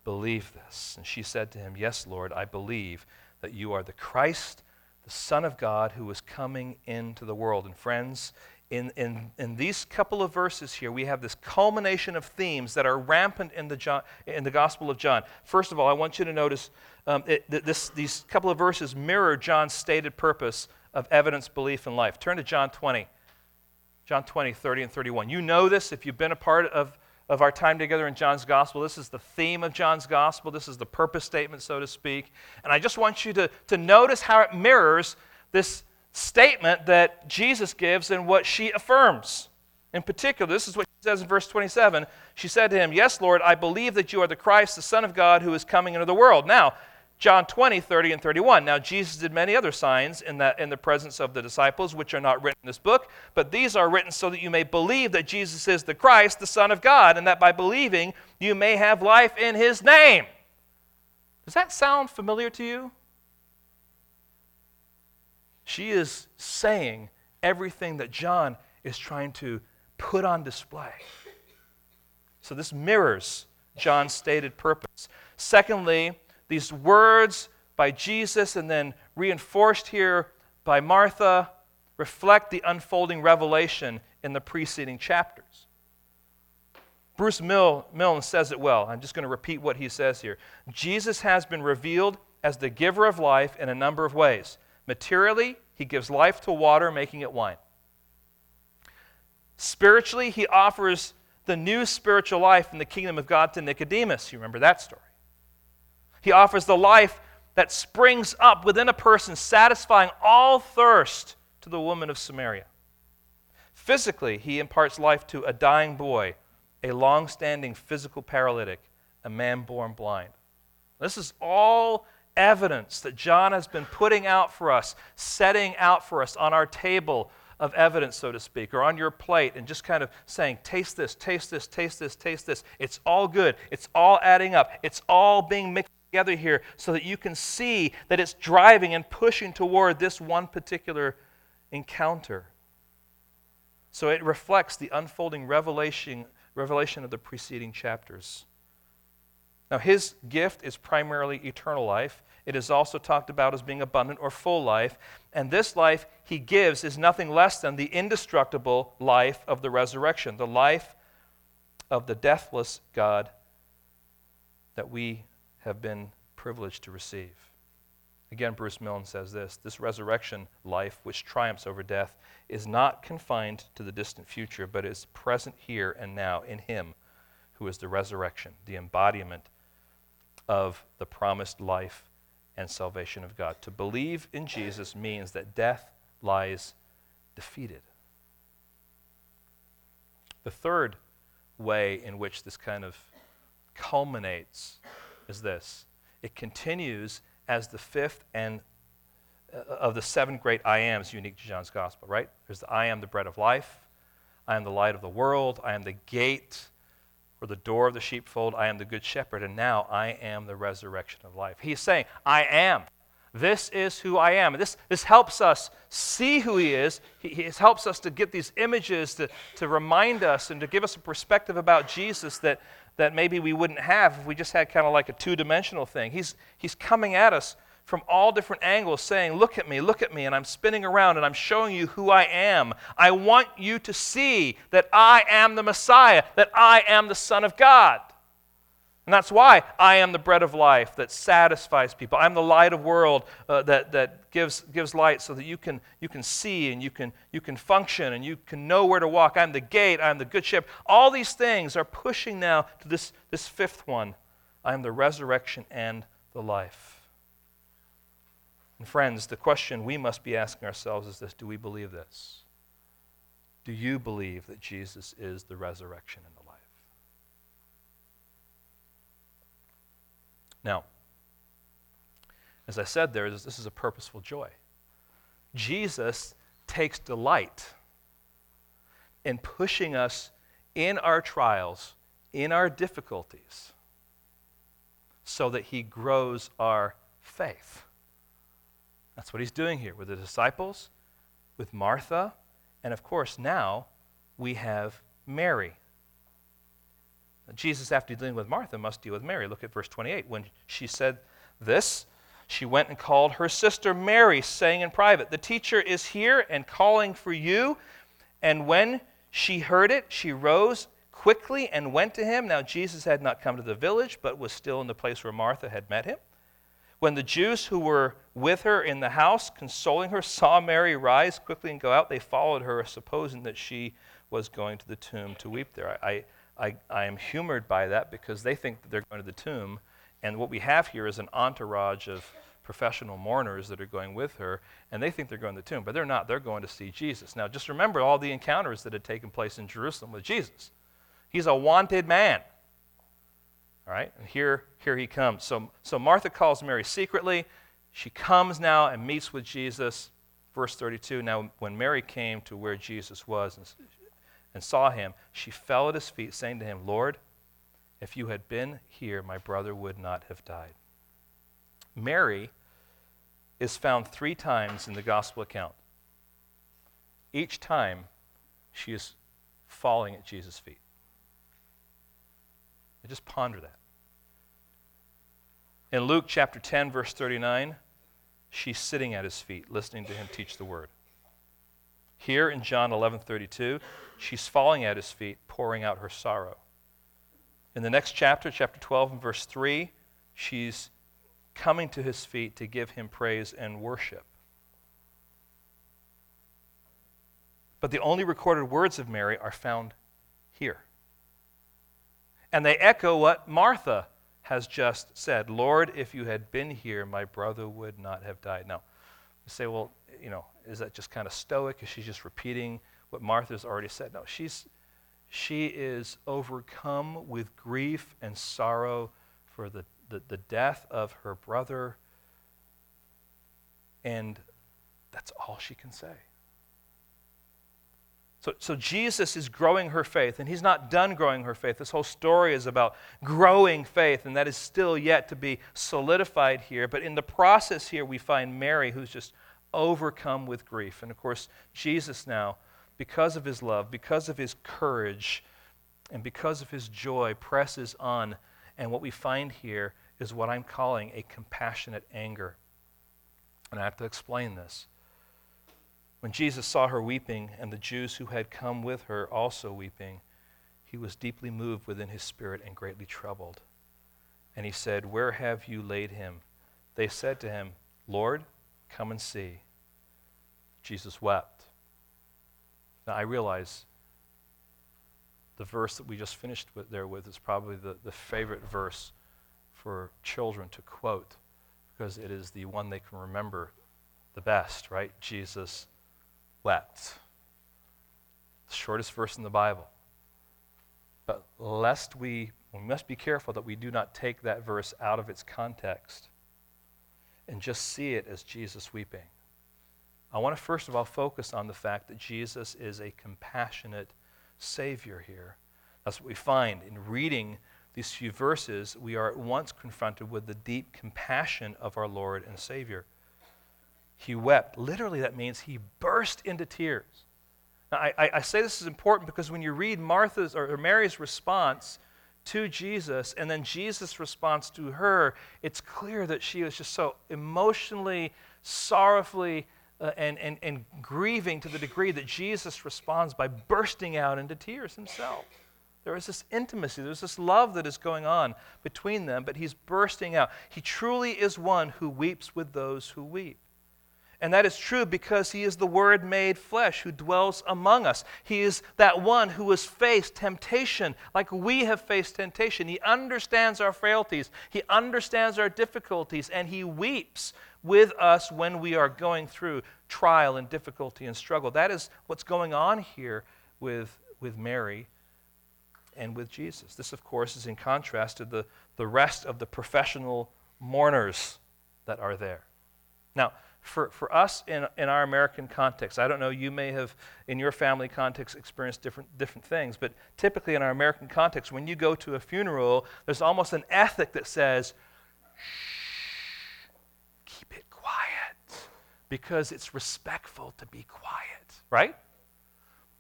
believe this? And she said to him, Yes, Lord, I believe that you are the Christ the Son of God who is coming into the world. And friends, in, in, in these couple of verses here, we have this culmination of themes that are rampant in the, John, in the Gospel of John. First of all, I want you to notice um, it, this, these couple of verses mirror John's stated purpose of evidence, belief, and life. Turn to John 20. John 20, 30, and 31. You know this if you've been a part of of our time together in John's gospel. This is the theme of John's gospel. This is the purpose statement, so to speak. And I just want you to, to notice how it mirrors this statement that Jesus gives and what she affirms. In particular, this is what she says in verse 27. She said to him, Yes, Lord, I believe that you are the Christ, the Son of God, who is coming into the world. Now, John 20, 30, and 31. Now, Jesus did many other signs in, that, in the presence of the disciples, which are not written in this book, but these are written so that you may believe that Jesus is the Christ, the Son of God, and that by believing you may have life in his name. Does that sound familiar to you? She is saying everything that John is trying to put on display. So, this mirrors John's stated purpose. Secondly, these words by Jesus and then reinforced here by Martha reflect the unfolding revelation in the preceding chapters. Bruce Mill, Milne says it well. I'm just going to repeat what he says here. Jesus has been revealed as the giver of life in a number of ways. Materially, he gives life to water, making it wine. Spiritually, he offers the new spiritual life in the kingdom of God to Nicodemus. You remember that story. He offers the life that springs up within a person, satisfying all thirst to the woman of Samaria. Physically, he imparts life to a dying boy, a long standing physical paralytic, a man born blind. This is all evidence that John has been putting out for us, setting out for us on our table of evidence, so to speak, or on your plate, and just kind of saying, taste this, taste this, taste this, taste this. It's all good. It's all adding up. It's all being mixed together here so that you can see that it's driving and pushing toward this one particular encounter. So it reflects the unfolding revelation, revelation of the preceding chapters. Now, his gift is primarily eternal life. It is also talked about as being abundant or full life. And this life he gives is nothing less than the indestructible life of the resurrection, the life of the deathless God that we have been privileged to receive. Again, Bruce Milne says this this resurrection life, which triumphs over death, is not confined to the distant future, but is present here and now in Him who is the resurrection, the embodiment of the promised life and salvation of God. To believe in Jesus means that death lies defeated. The third way in which this kind of culminates is this it continues as the fifth and uh, of the seven great I ams unique to John's gospel, right? There's the I am the bread of life, I am the light of the world, I am the gate or the door of the sheepfold, I am the good shepherd, and now I am the resurrection of life. He's saying, I am. This is who I am. This, this helps us see who He is. He, he helps us to get these images to, to remind us and to give us a perspective about Jesus that, that maybe we wouldn't have if we just had kind of like a two dimensional thing. He's, he's coming at us from all different angles saying, Look at me, look at me. And I'm spinning around and I'm showing you who I am. I want you to see that I am the Messiah, that I am the Son of God. And that's why I am the bread of life that satisfies people. I'm the light of world uh, that, that gives, gives light so that you can, you can see and you can, you can function and you can know where to walk. I'm the gate. I'm the good shepherd. All these things are pushing now to this, this fifth one. I am the resurrection and the life. And friends, the question we must be asking ourselves is this Do we believe this? Do you believe that Jesus is the resurrection and the life? Now, as I said, there is, this is a purposeful joy. Jesus takes delight in pushing us in our trials, in our difficulties, so that he grows our faith. That's what he's doing here with the disciples, with Martha, and of course, now we have Mary. Jesus, after dealing with Martha, must deal with Mary. Look at verse 28. When she said this, she went and called her sister Mary, saying in private, The teacher is here and calling for you. And when she heard it, she rose quickly and went to him. Now, Jesus had not come to the village, but was still in the place where Martha had met him. When the Jews who were with her in the house, consoling her, saw Mary rise quickly and go out, they followed her, supposing that she was going to the tomb to weep there. I, I, I am humored by that because they think that they're going to the tomb, and what we have here is an entourage of professional mourners that are going with her, and they think they're going to the tomb, but they're not. They're going to see Jesus. Now, just remember all the encounters that had taken place in Jerusalem with Jesus. He's a wanted man. All right, and here, here he comes. So, so Martha calls Mary secretly. She comes now and meets with Jesus. Verse 32 Now, when Mary came to where Jesus was and, and saw him, she fell at his feet, saying to him, Lord, if you had been here, my brother would not have died. Mary is found three times in the gospel account. Each time, she is falling at Jesus' feet. just ponder that. In Luke chapter 10, verse 39, she's sitting at his feet, listening to him teach the word. Here in John 11, 32, she's falling at his feet, pouring out her sorrow. In the next chapter, chapter 12 and verse 3, she's coming to his feet to give him praise and worship. But the only recorded words of Mary are found here. And they echo what Martha has just said Lord, if you had been here, my brother would not have died. Now, you say, well, you know, is that just kind of stoic? Is she just repeating what Martha's already said? No, she's, she is overcome with grief and sorrow for the, the, the death of her brother. And that's all she can say. So, so Jesus is growing her faith, and he's not done growing her faith. This whole story is about growing faith, and that is still yet to be solidified here. But in the process here, we find Mary, who's just overcome with grief. And of course, Jesus now, because of his love, because of his courage, and because of his joy, presses on. And what we find here is what I'm calling a compassionate anger. And I have to explain this. When Jesus saw her weeping, and the Jews who had come with her also weeping, he was deeply moved within his spirit and greatly troubled. And he said, Where have you laid him? They said to him, Lord, come and see. Jesus wept. Now I realize the verse that we just finished with, there with is probably the, the favorite verse for children to quote because it is the one they can remember the best, right? Jesus wept. The shortest verse in the Bible. But lest we, we must be careful that we do not take that verse out of its context and just see it as Jesus weeping. I want to first of all focus on the fact that Jesus is a compassionate Savior here. That's what we find in reading these few verses. We are at once confronted with the deep compassion of our Lord and Savior he wept. Literally, that means he burst into tears. Now, I, I, say this is important because when you read Martha's or, Mary's response to Jesus and then Jesus' response to her, it's clear that she was just so emotionally, sorrowfully, uh, and, and, and grieving to the degree that Jesus responds by bursting out into tears himself. There is this intimacy, there's this love that is going on between them, but he's bursting out. He truly is one who weeps with those who weep. And that is true because he is the Word made flesh who dwells among us. He is that one who has faced temptation like we have faced temptation. He understands our frailties, he understands our difficulties, and he weeps with us when we are going through trial and difficulty and struggle. That is what's going on here with, with Mary and with Jesus. This, of course, is in contrast to the, the rest of the professional mourners that are there. Now, for, for us in, in our American context, I don't know, you may have in your family context experienced different, different things, but typically in our American context, when you go to a funeral, there's almost an ethic that says, shh, keep it quiet, because it's respectful to be quiet, right?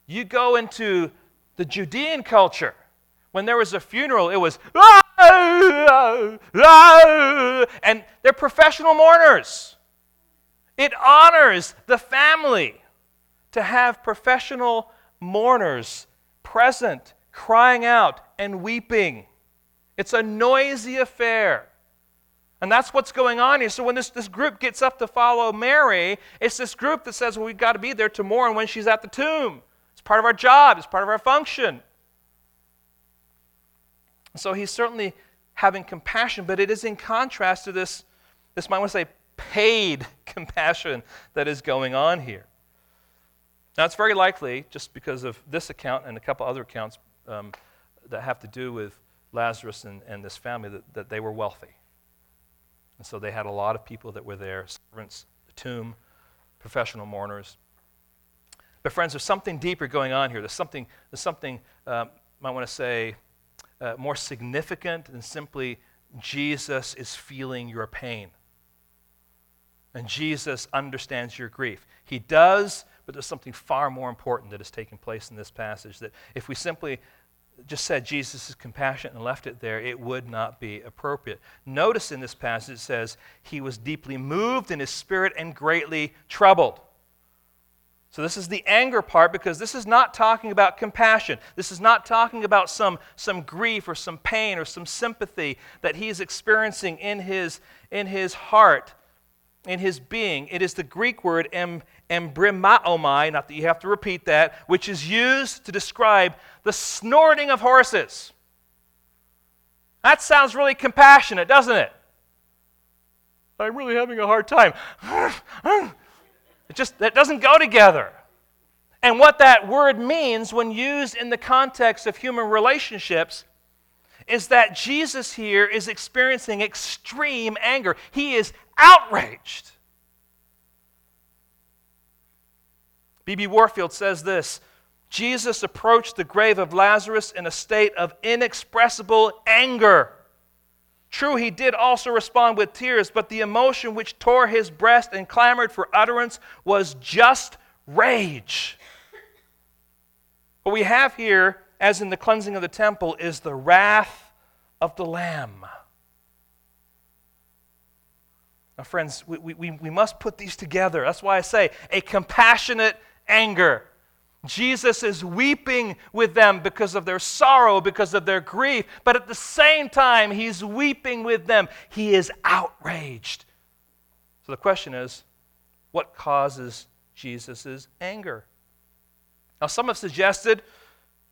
You go into the Judean culture, when there was a funeral, it was, ah, ah, ah, and they're professional mourners. It honors the family to have professional mourners present, crying out and weeping. It's a noisy affair. And that's what's going on here. So when this, this group gets up to follow Mary, it's this group that says, well, we've got to be there to mourn when she's at the tomb. It's part of our job, it's part of our function. So he's certainly having compassion, but it is in contrast to this, this might want to say, paid compassion that is going on here. Now, it's very likely, just because of this account and a couple other accounts um, that have to do with Lazarus and, and this family that, that they were wealthy. And so they had a lot of people that were there servants, the tomb, professional mourners. But, friends, there's something deeper going on here. There's something, there's something um, I want to say, uh, more significant than simply Jesus is feeling your pain. And Jesus understands your grief. He does, but there's something far more important that is taking place in this passage. That if we simply just said Jesus is compassionate and left it there, it would not be appropriate. Notice in this passage it says, He was deeply moved in his spirit and greatly troubled. So, this is the anger part because this is not talking about compassion. This is not talking about some, some grief or some pain or some sympathy that he's experiencing in his, in his heart, in his being. It is the Greek word em, embrimaomai, not that you have to repeat that, which is used to describe the snorting of horses. That sounds really compassionate, doesn't it? I'm really having a hard time. It just that doesn't go together. And what that word means when used in the context of human relationships is that Jesus here is experiencing extreme anger. He is outraged. B.B. Warfield says this Jesus approached the grave of Lazarus in a state of inexpressible anger. True, he did also respond with tears, but the emotion which tore his breast and clamored for utterance was just rage. What we have here, as in the cleansing of the temple, is the wrath of the Lamb. Now, friends, we, we, we must put these together. That's why I say a compassionate anger. Jesus is weeping with them because of their sorrow, because of their grief, but at the same time, he's weeping with them. He is outraged. So the question is what causes Jesus' anger? Now, some have suggested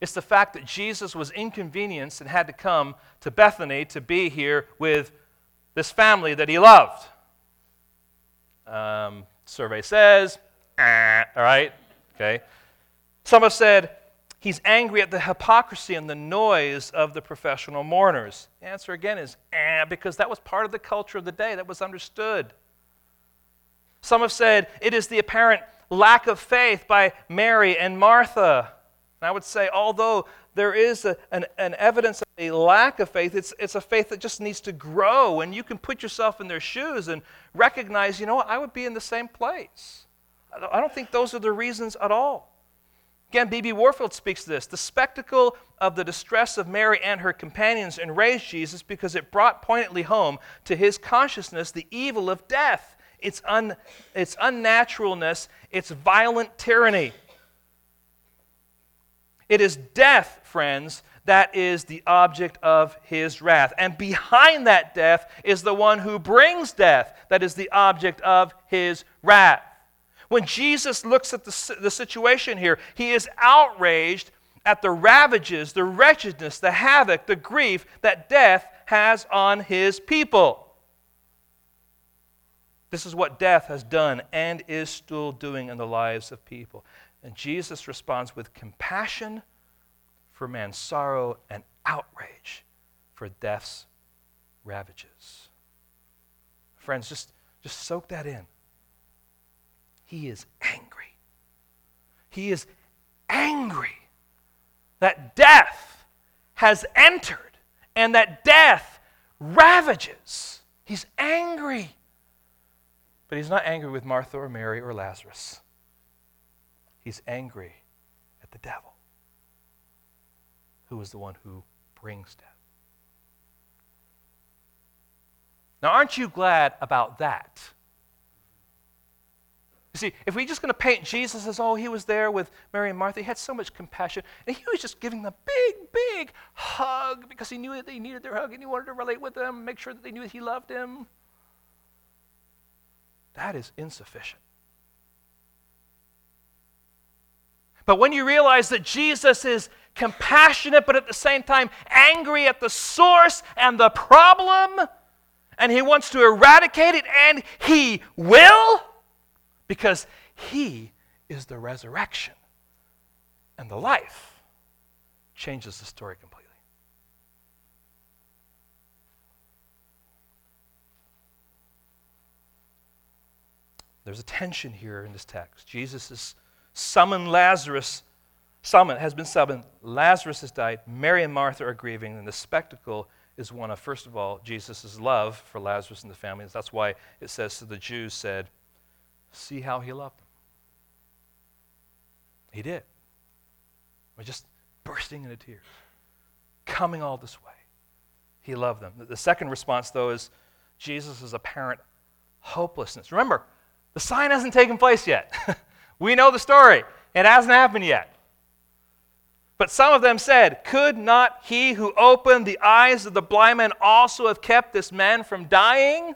it's the fact that Jesus was inconvenienced and had to come to Bethany to be here with this family that he loved. Um, survey says, ah, all right, okay. Some have said he's angry at the hypocrisy and the noise of the professional mourners. The answer again is eh, because that was part of the culture of the day, that was understood. Some have said it is the apparent lack of faith by Mary and Martha. And I would say, although there is a, an, an, evidence of a lack of faith, it's, it's a faith that just needs to grow. And you can put yourself in their shoes and recognize, you know what, I would be in the same place. I don't think those are the reasons at all. Again, B.B. Warfield speaks to this. The spectacle of the distress of Mary and her companions enraged Jesus because it brought poignantly home to his consciousness the evil of death, its, un, its unnaturalness, its violent tyranny. It is death, friends, that is the object of his wrath. And behind that death is the one who brings death, that is the object of his wrath. When Jesus looks at the, the situation here, he is outraged at the ravages, the wretchedness, the havoc, the grief that death has on his people. This is what death has done and is still doing in the lives of people. And Jesus responds with compassion for man's sorrow and outrage for death's ravages. Friends, just, just soak that in. He is angry. He is angry that death has entered and that death ravages. He's angry. But he's not angry with Martha or Mary or Lazarus. He's angry at the devil, who is the one who brings death. Now, aren't you glad about that? You see, if we're just going to paint Jesus as, oh, he was there with Mary and Martha, he had so much compassion, and he was just giving them a big, big hug because he knew that they needed their hug and he wanted to relate with them, make sure that they knew that he loved them. That is insufficient. But when you realize that Jesus is compassionate, but at the same time angry at the source and the problem, and he wants to eradicate it, and he will, because he is the resurrection and the life, changes the story completely. There's a tension here in this text. Jesus is summoned Lazarus, Summon has been summoned. Lazarus has died. Mary and Martha are grieving, and the spectacle is one of, first of all, Jesus' love for Lazarus and the family. That's why it says to the Jews, said, See how he loved them. He did. We're just bursting into tears, coming all this way. He loved them. The second response, though, is Jesus' apparent hopelessness. Remember, the sign hasn't taken place yet. we know the story, it hasn't happened yet. But some of them said, Could not he who opened the eyes of the blind man also have kept this man from dying?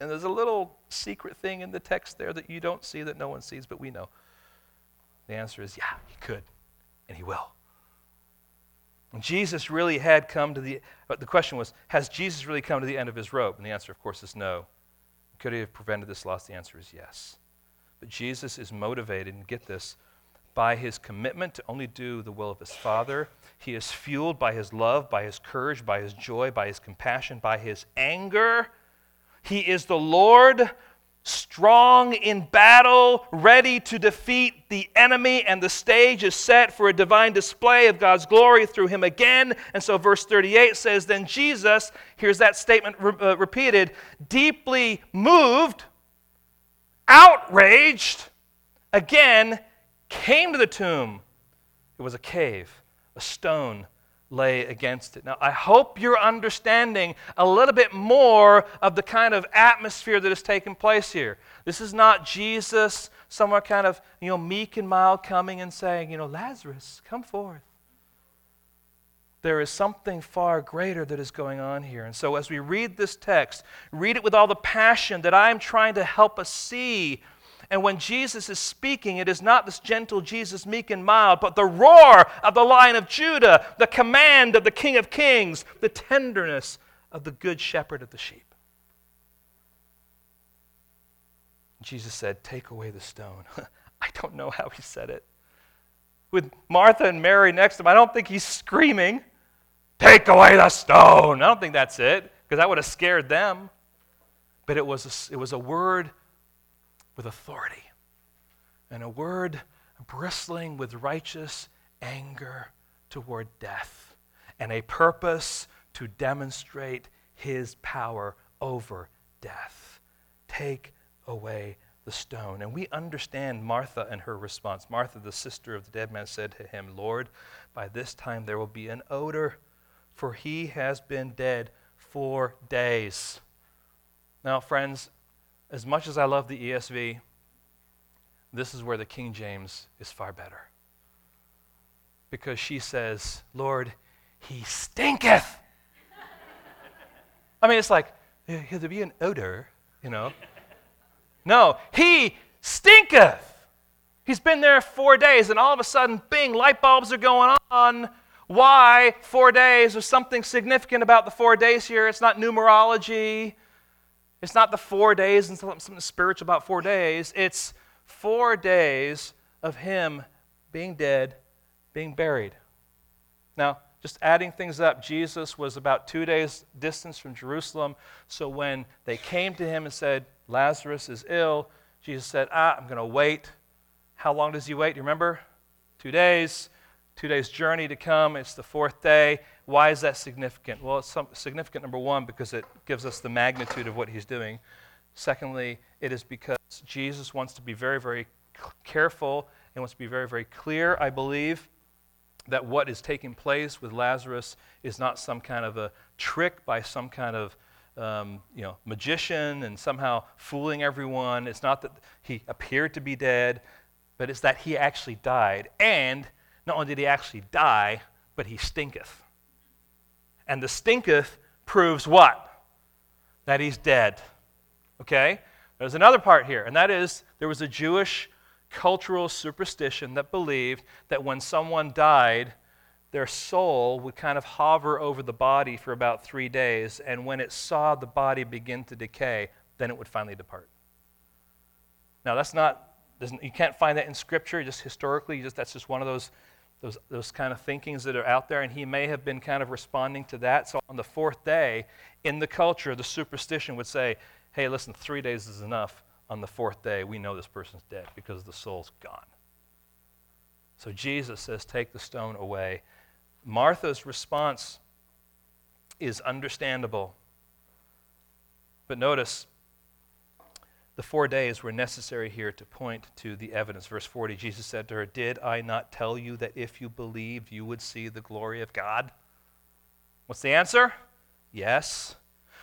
And there's a little secret thing in the text there that you don't see, that no one sees, but we know. The answer is, yeah, he could, and he will. And Jesus really had come to the, but the question was, has Jesus really come to the end of his rope? And the answer, of course, is no. Could he have prevented this loss? The answer is yes. But Jesus is motivated, and get this, by his commitment to only do the will of his Father. He is fueled by his love, by his courage, by his joy, by his compassion, by his anger. He is the Lord strong in battle, ready to defeat the enemy, and the stage is set for a divine display of God's glory through him again. And so, verse 38 says, Then Jesus, here's that statement re- uh, repeated, deeply moved, outraged, again came to the tomb. It was a cave, a stone lay against it. Now, I hope you're understanding a little bit more of the kind of atmosphere that has taken place here. This is not Jesus, somewhere kind of, you know, meek and mild coming and saying, you know, Lazarus, come forth. There is something far greater that is going on here. And so, as we read this text, read it with all the passion that I'm trying to help us see and when Jesus is speaking, it is not this gentle Jesus, meek and mild, but the roar of the Lion of Judah, the command of the King of Kings, the tenderness of the Good Shepherd of the sheep. Jesus said, Take away the stone. I don't know how he said it. With Martha and Mary next to him, I don't think he's screaming, Take away the stone. I don't think that's it, because that would have scared them. But it was a, it was a word with authority, and a word bristling with righteous anger toward death, and a purpose to demonstrate his power over death. Take away the stone. And we understand Martha and her response. Martha, the sister of the dead man, said to him, Lord, by this time there will be an odor, for he has been dead four days. Now, friends, as much as I love the ESV, this is where the King James is far better. Because she says, Lord, he stinketh. I mean, it's like, here there be an odor, you know. No, he stinketh. He's been there four days, and all of a sudden, bing, light bulbs are going on. Why four days? There's something significant about the four days here. It's not numerology. It's not the four days and something spiritual about four days. It's four days of him being dead, being buried. Now, just adding things up, Jesus was about two days' distance from Jerusalem. So when they came to him and said, Lazarus is ill, Jesus said, Ah, I'm going to wait. How long does he wait? You remember? Two days. Two days' journey to come. It's the fourth day. Why is that significant? Well, it's significant, number one, because it gives us the magnitude of what he's doing. Secondly, it is because Jesus wants to be very, very careful and wants to be very, very clear, I believe, that what is taking place with Lazarus is not some kind of a trick by some kind of um, you know, magician and somehow fooling everyone. It's not that he appeared to be dead, but it's that he actually died. And not only did he actually die, but he stinketh. And the stinketh proves what? That he's dead. Okay? There's another part here, and that is there was a Jewish cultural superstition that believed that when someone died, their soul would kind of hover over the body for about three days, and when it saw the body begin to decay, then it would finally depart. Now, that's not, you can't find that in Scripture, just historically, just, that's just one of those those, those kind of thinkings that are out there, and he may have been kind of responding to that. So on the fourth day, in the culture, the superstition would say, hey, listen, three days is enough. On the fourth day, we know this person's dead because the soul's gone. So Jesus says, Take the stone away. Martha's response is understandable. But notice, the four days were necessary here to point to the evidence. Verse 40, Jesus said to her, Did I not tell you that if you believed, you would see the glory of God? What's the answer? Yes.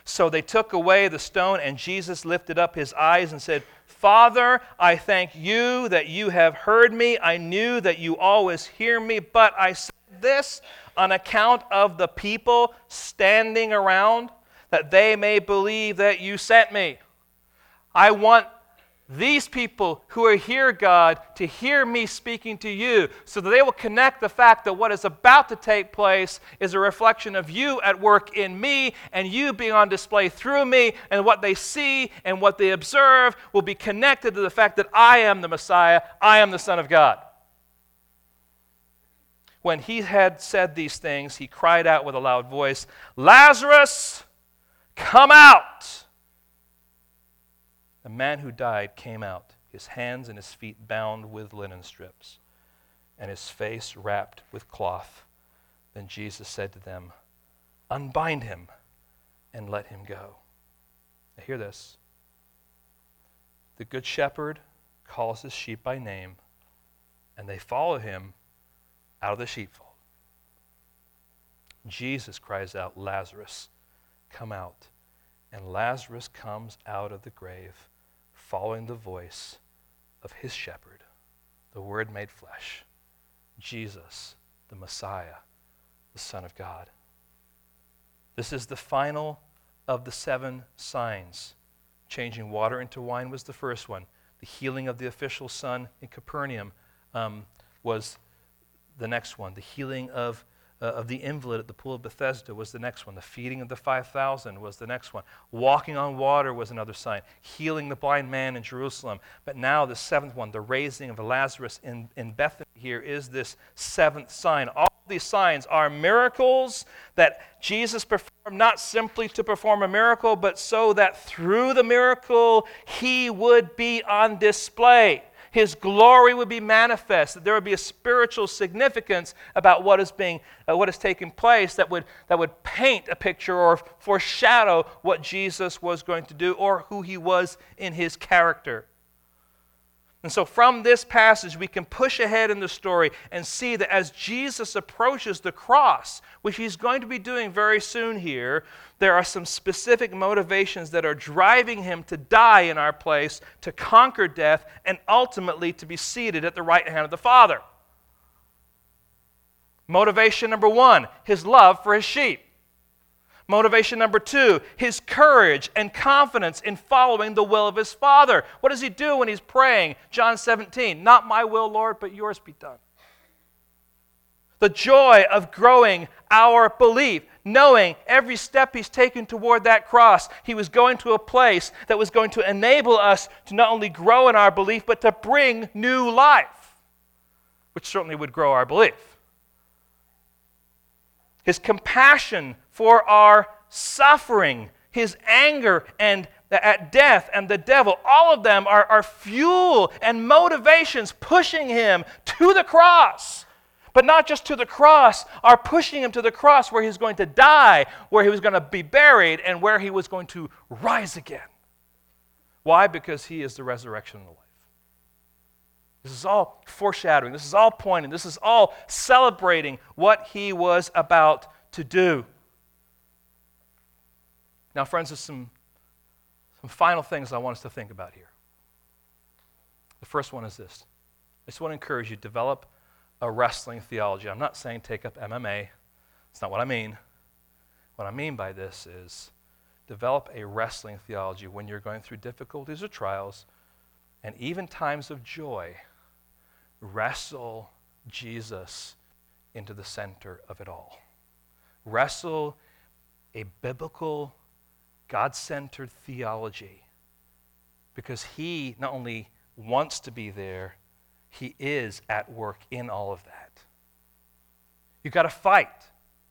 So they took away the stone, and Jesus lifted up his eyes and said, Father, I thank you that you have heard me. I knew that you always hear me, but I said this on account of the people standing around, that they may believe that you sent me. I want these people who are here, God, to hear me speaking to you so that they will connect the fact that what is about to take place is a reflection of you at work in me and you being on display through me, and what they see and what they observe will be connected to the fact that I am the Messiah, I am the Son of God. When he had said these things, he cried out with a loud voice, Lazarus, come out! The man who died came out, his hands and his feet bound with linen strips, and his face wrapped with cloth. Then Jesus said to them, Unbind him and let him go. Now, hear this. The good shepherd calls his sheep by name, and they follow him out of the sheepfold. Jesus cries out, Lazarus, come out. And Lazarus comes out of the grave following the voice of his shepherd, the Word made flesh, Jesus, the Messiah, the Son of God. This is the final of the seven signs. Changing water into wine was the first one. The healing of the official son in Capernaum um, was the next one. The healing of uh, of the invalid at the pool of Bethesda was the next one. The feeding of the 5,000 was the next one. Walking on water was another sign. Healing the blind man in Jerusalem. But now, the seventh one, the raising of Lazarus in, in Bethany here, is this seventh sign. All these signs are miracles that Jesus performed not simply to perform a miracle, but so that through the miracle he would be on display his glory would be manifest, that there would be a spiritual significance about what is being uh, what is taking place that would that would paint a picture or foreshadow what Jesus was going to do or who he was in his character. And so, from this passage, we can push ahead in the story and see that as Jesus approaches the cross, which he's going to be doing very soon here, there are some specific motivations that are driving him to die in our place, to conquer death, and ultimately to be seated at the right hand of the Father. Motivation number one his love for his sheep. Motivation number two, his courage and confidence in following the will of his Father. What does he do when he's praying? John 17, not my will, Lord, but yours be done. The joy of growing our belief, knowing every step he's taken toward that cross, he was going to a place that was going to enable us to not only grow in our belief, but to bring new life, which certainly would grow our belief. His compassion for our suffering, his anger and at death and the devil, all of them are, are fuel and motivations pushing him to the cross. But not just to the cross, are pushing him to the cross where he's going to die, where he was going to be buried, and where he was going to rise again. Why? Because he is the resurrection and the life. This is all foreshadowing. This is all pointing. This is all celebrating what he was about to do. Now, friends, there's some, some final things I want us to think about here. The first one is this I just want to encourage you to develop a wrestling theology. I'm not saying take up MMA, it's not what I mean. What I mean by this is develop a wrestling theology when you're going through difficulties or trials and even times of joy. Wrestle Jesus into the center of it all. Wrestle a biblical God centered theology because He not only wants to be there, He is at work in all of that. You've got to fight.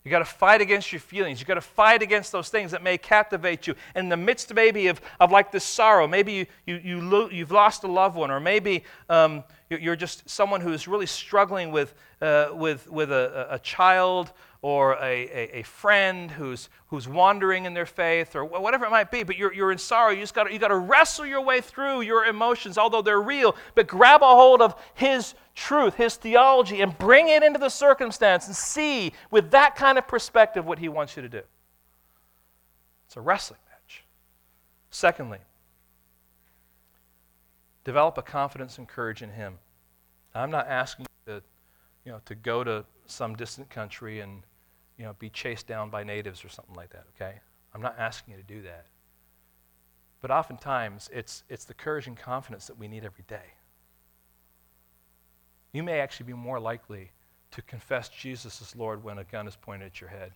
You've got to fight against your feelings. You've got to fight against those things that may captivate you. In the midst, maybe, of, of like this sorrow, maybe you, you, you lo- you've lost a loved one, or maybe um, you're just someone who is really struggling with, uh, with, with a, a child or a, a, a, friend who's, who's wandering in their faith or whatever it might be, but you're, you're in sorrow. You just got you to wrestle your way through your emotions, although they're real, but grab a hold of His truth, His theology, and bring it into the circumstance and see with that kind of perspective what He wants you to do. It's a wrestling match. Secondly, develop a confidence and courage in Him. I'm not asking you to, you know, to go to some distant country and you know, be chased down by natives or something like that, okay? I'm not asking you to do that. But oftentimes, it's, it's the courage and confidence that we need every day. You may actually be more likely to confess Jesus as Lord when a gun is pointed at your head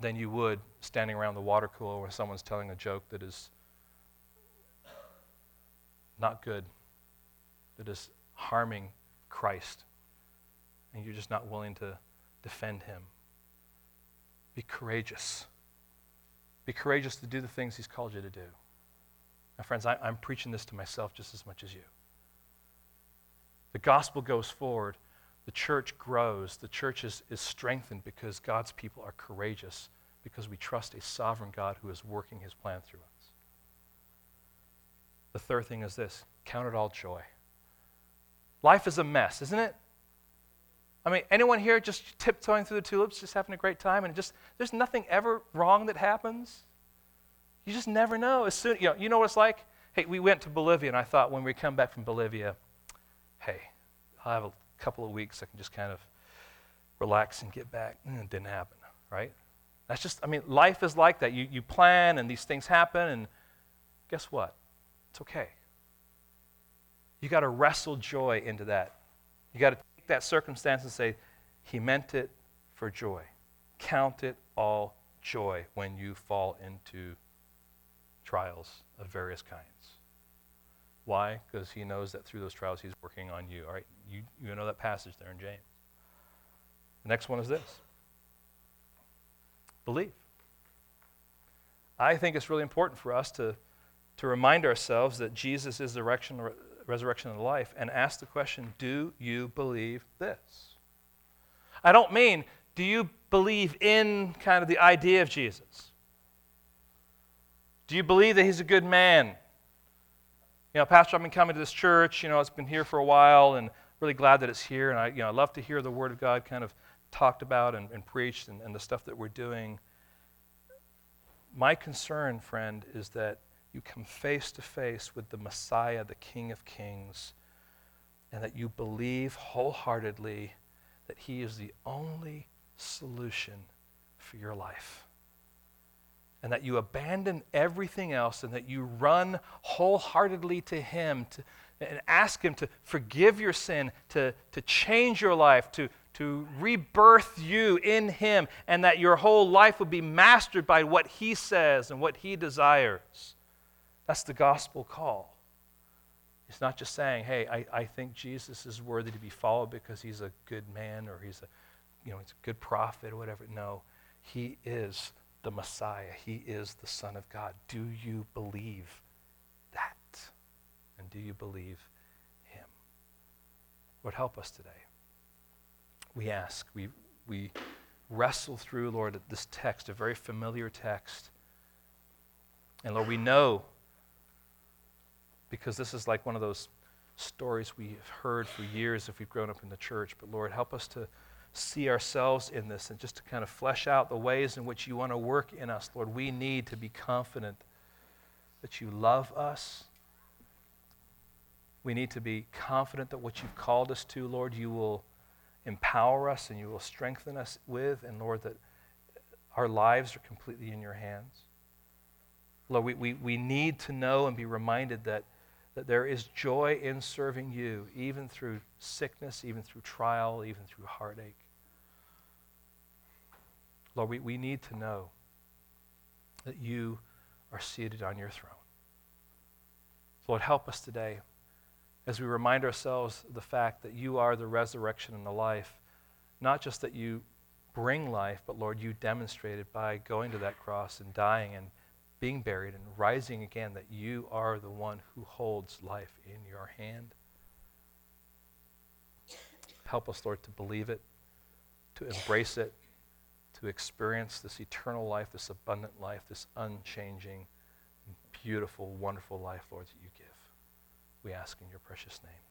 than you would standing around the water cooler where someone's telling a joke that is not good, that is harming Christ, and you're just not willing to defend him. Be courageous. Be courageous to do the things he's called you to do. Now, friends, I, am preaching this to myself just as much as you. The gospel goes forward, the church grows, the church is, is strengthened because God's people are courageous, because we trust a sovereign God who is working his plan through us. The third thing is this count it all joy. Life is a mess, isn't it? I mean, anyone here just tiptoeing through the tulips, just having a great time, and just there's nothing ever wrong that happens. You just never know. As soon, you know, you know what it's like. Hey, we went to Bolivia, and I thought when we come back from Bolivia, hey, I'll have a couple of weeks. I can just kind of relax and get back. And it didn't happen, right? That's just, I mean, life is like that. You, you plan, and these things happen, and guess what? It's okay. You got to wrestle joy into that. You got to that circumstance and say, He meant it for joy. Count it all joy when you fall into trials of various kinds. Why? Because He knows that through those trials He's working on you. All right, you, you know that passage there in James. The next one is this believe. I think it's really important for us to, to remind ourselves that Jesus is the resurrection, resurrection and life and ask the question do you believe this? I don't mean, do you believe in kind of the idea of Jesus? Do you believe that he's a good man? You know, Pastor, I've been coming to this church, you know, it's been here for a while and really glad that it's here. And I, you know, I love to hear the Word of God kind of talked about and, and preached and, and the stuff that we're doing. My concern, friend, is that you come face to face with the Messiah, the King of Kings, and that you believe wholeheartedly that He is the only solution for your life. And that you abandon everything else and that you run wholeheartedly to Him to, and ask Him to forgive your sin, to, to change your life, to, to rebirth you in Him, and that your whole life would be mastered by what He says and what He desires. That's the gospel call. It's not just saying, hey, I, I think Jesus is worthy to be followed because he's a good man or he's a, you know, he's a good prophet or whatever. No, he is the Messiah. He is the Son of God. Do you believe that? And do you believe him? Lord, help us today. We ask, we, we wrestle through, Lord, this text, a very familiar text. And Lord, we know because this is like one of those stories we've heard for years if we've grown up in the church. But Lord, help us to see ourselves in this and just to kind of flesh out the ways in which you want to work in us. Lord, we need to be confident that you love us. We need to be confident that what you've called us to, Lord, you will empower us and you will strengthen us with, and Lord, that our lives are completely in your hands. Lord, we, we, we need to know and be reminded that that there is joy in serving you, even through sickness, even through trial, even through heartache. Lord, we, we need to know that you are seated on your throne. Lord, help us today as we remind ourselves of the fact that you are the resurrection and the life, not just that you bring life, but Lord, you demonstrated by going to that cross and dying and being buried and rising again that you are the one who holds life in your hand. Help us, Lord, to believe it, to embrace it, to experience this eternal life, this abundant life, this unchanging, beautiful, wonderful life, Lord, that you give. We ask in your precious name.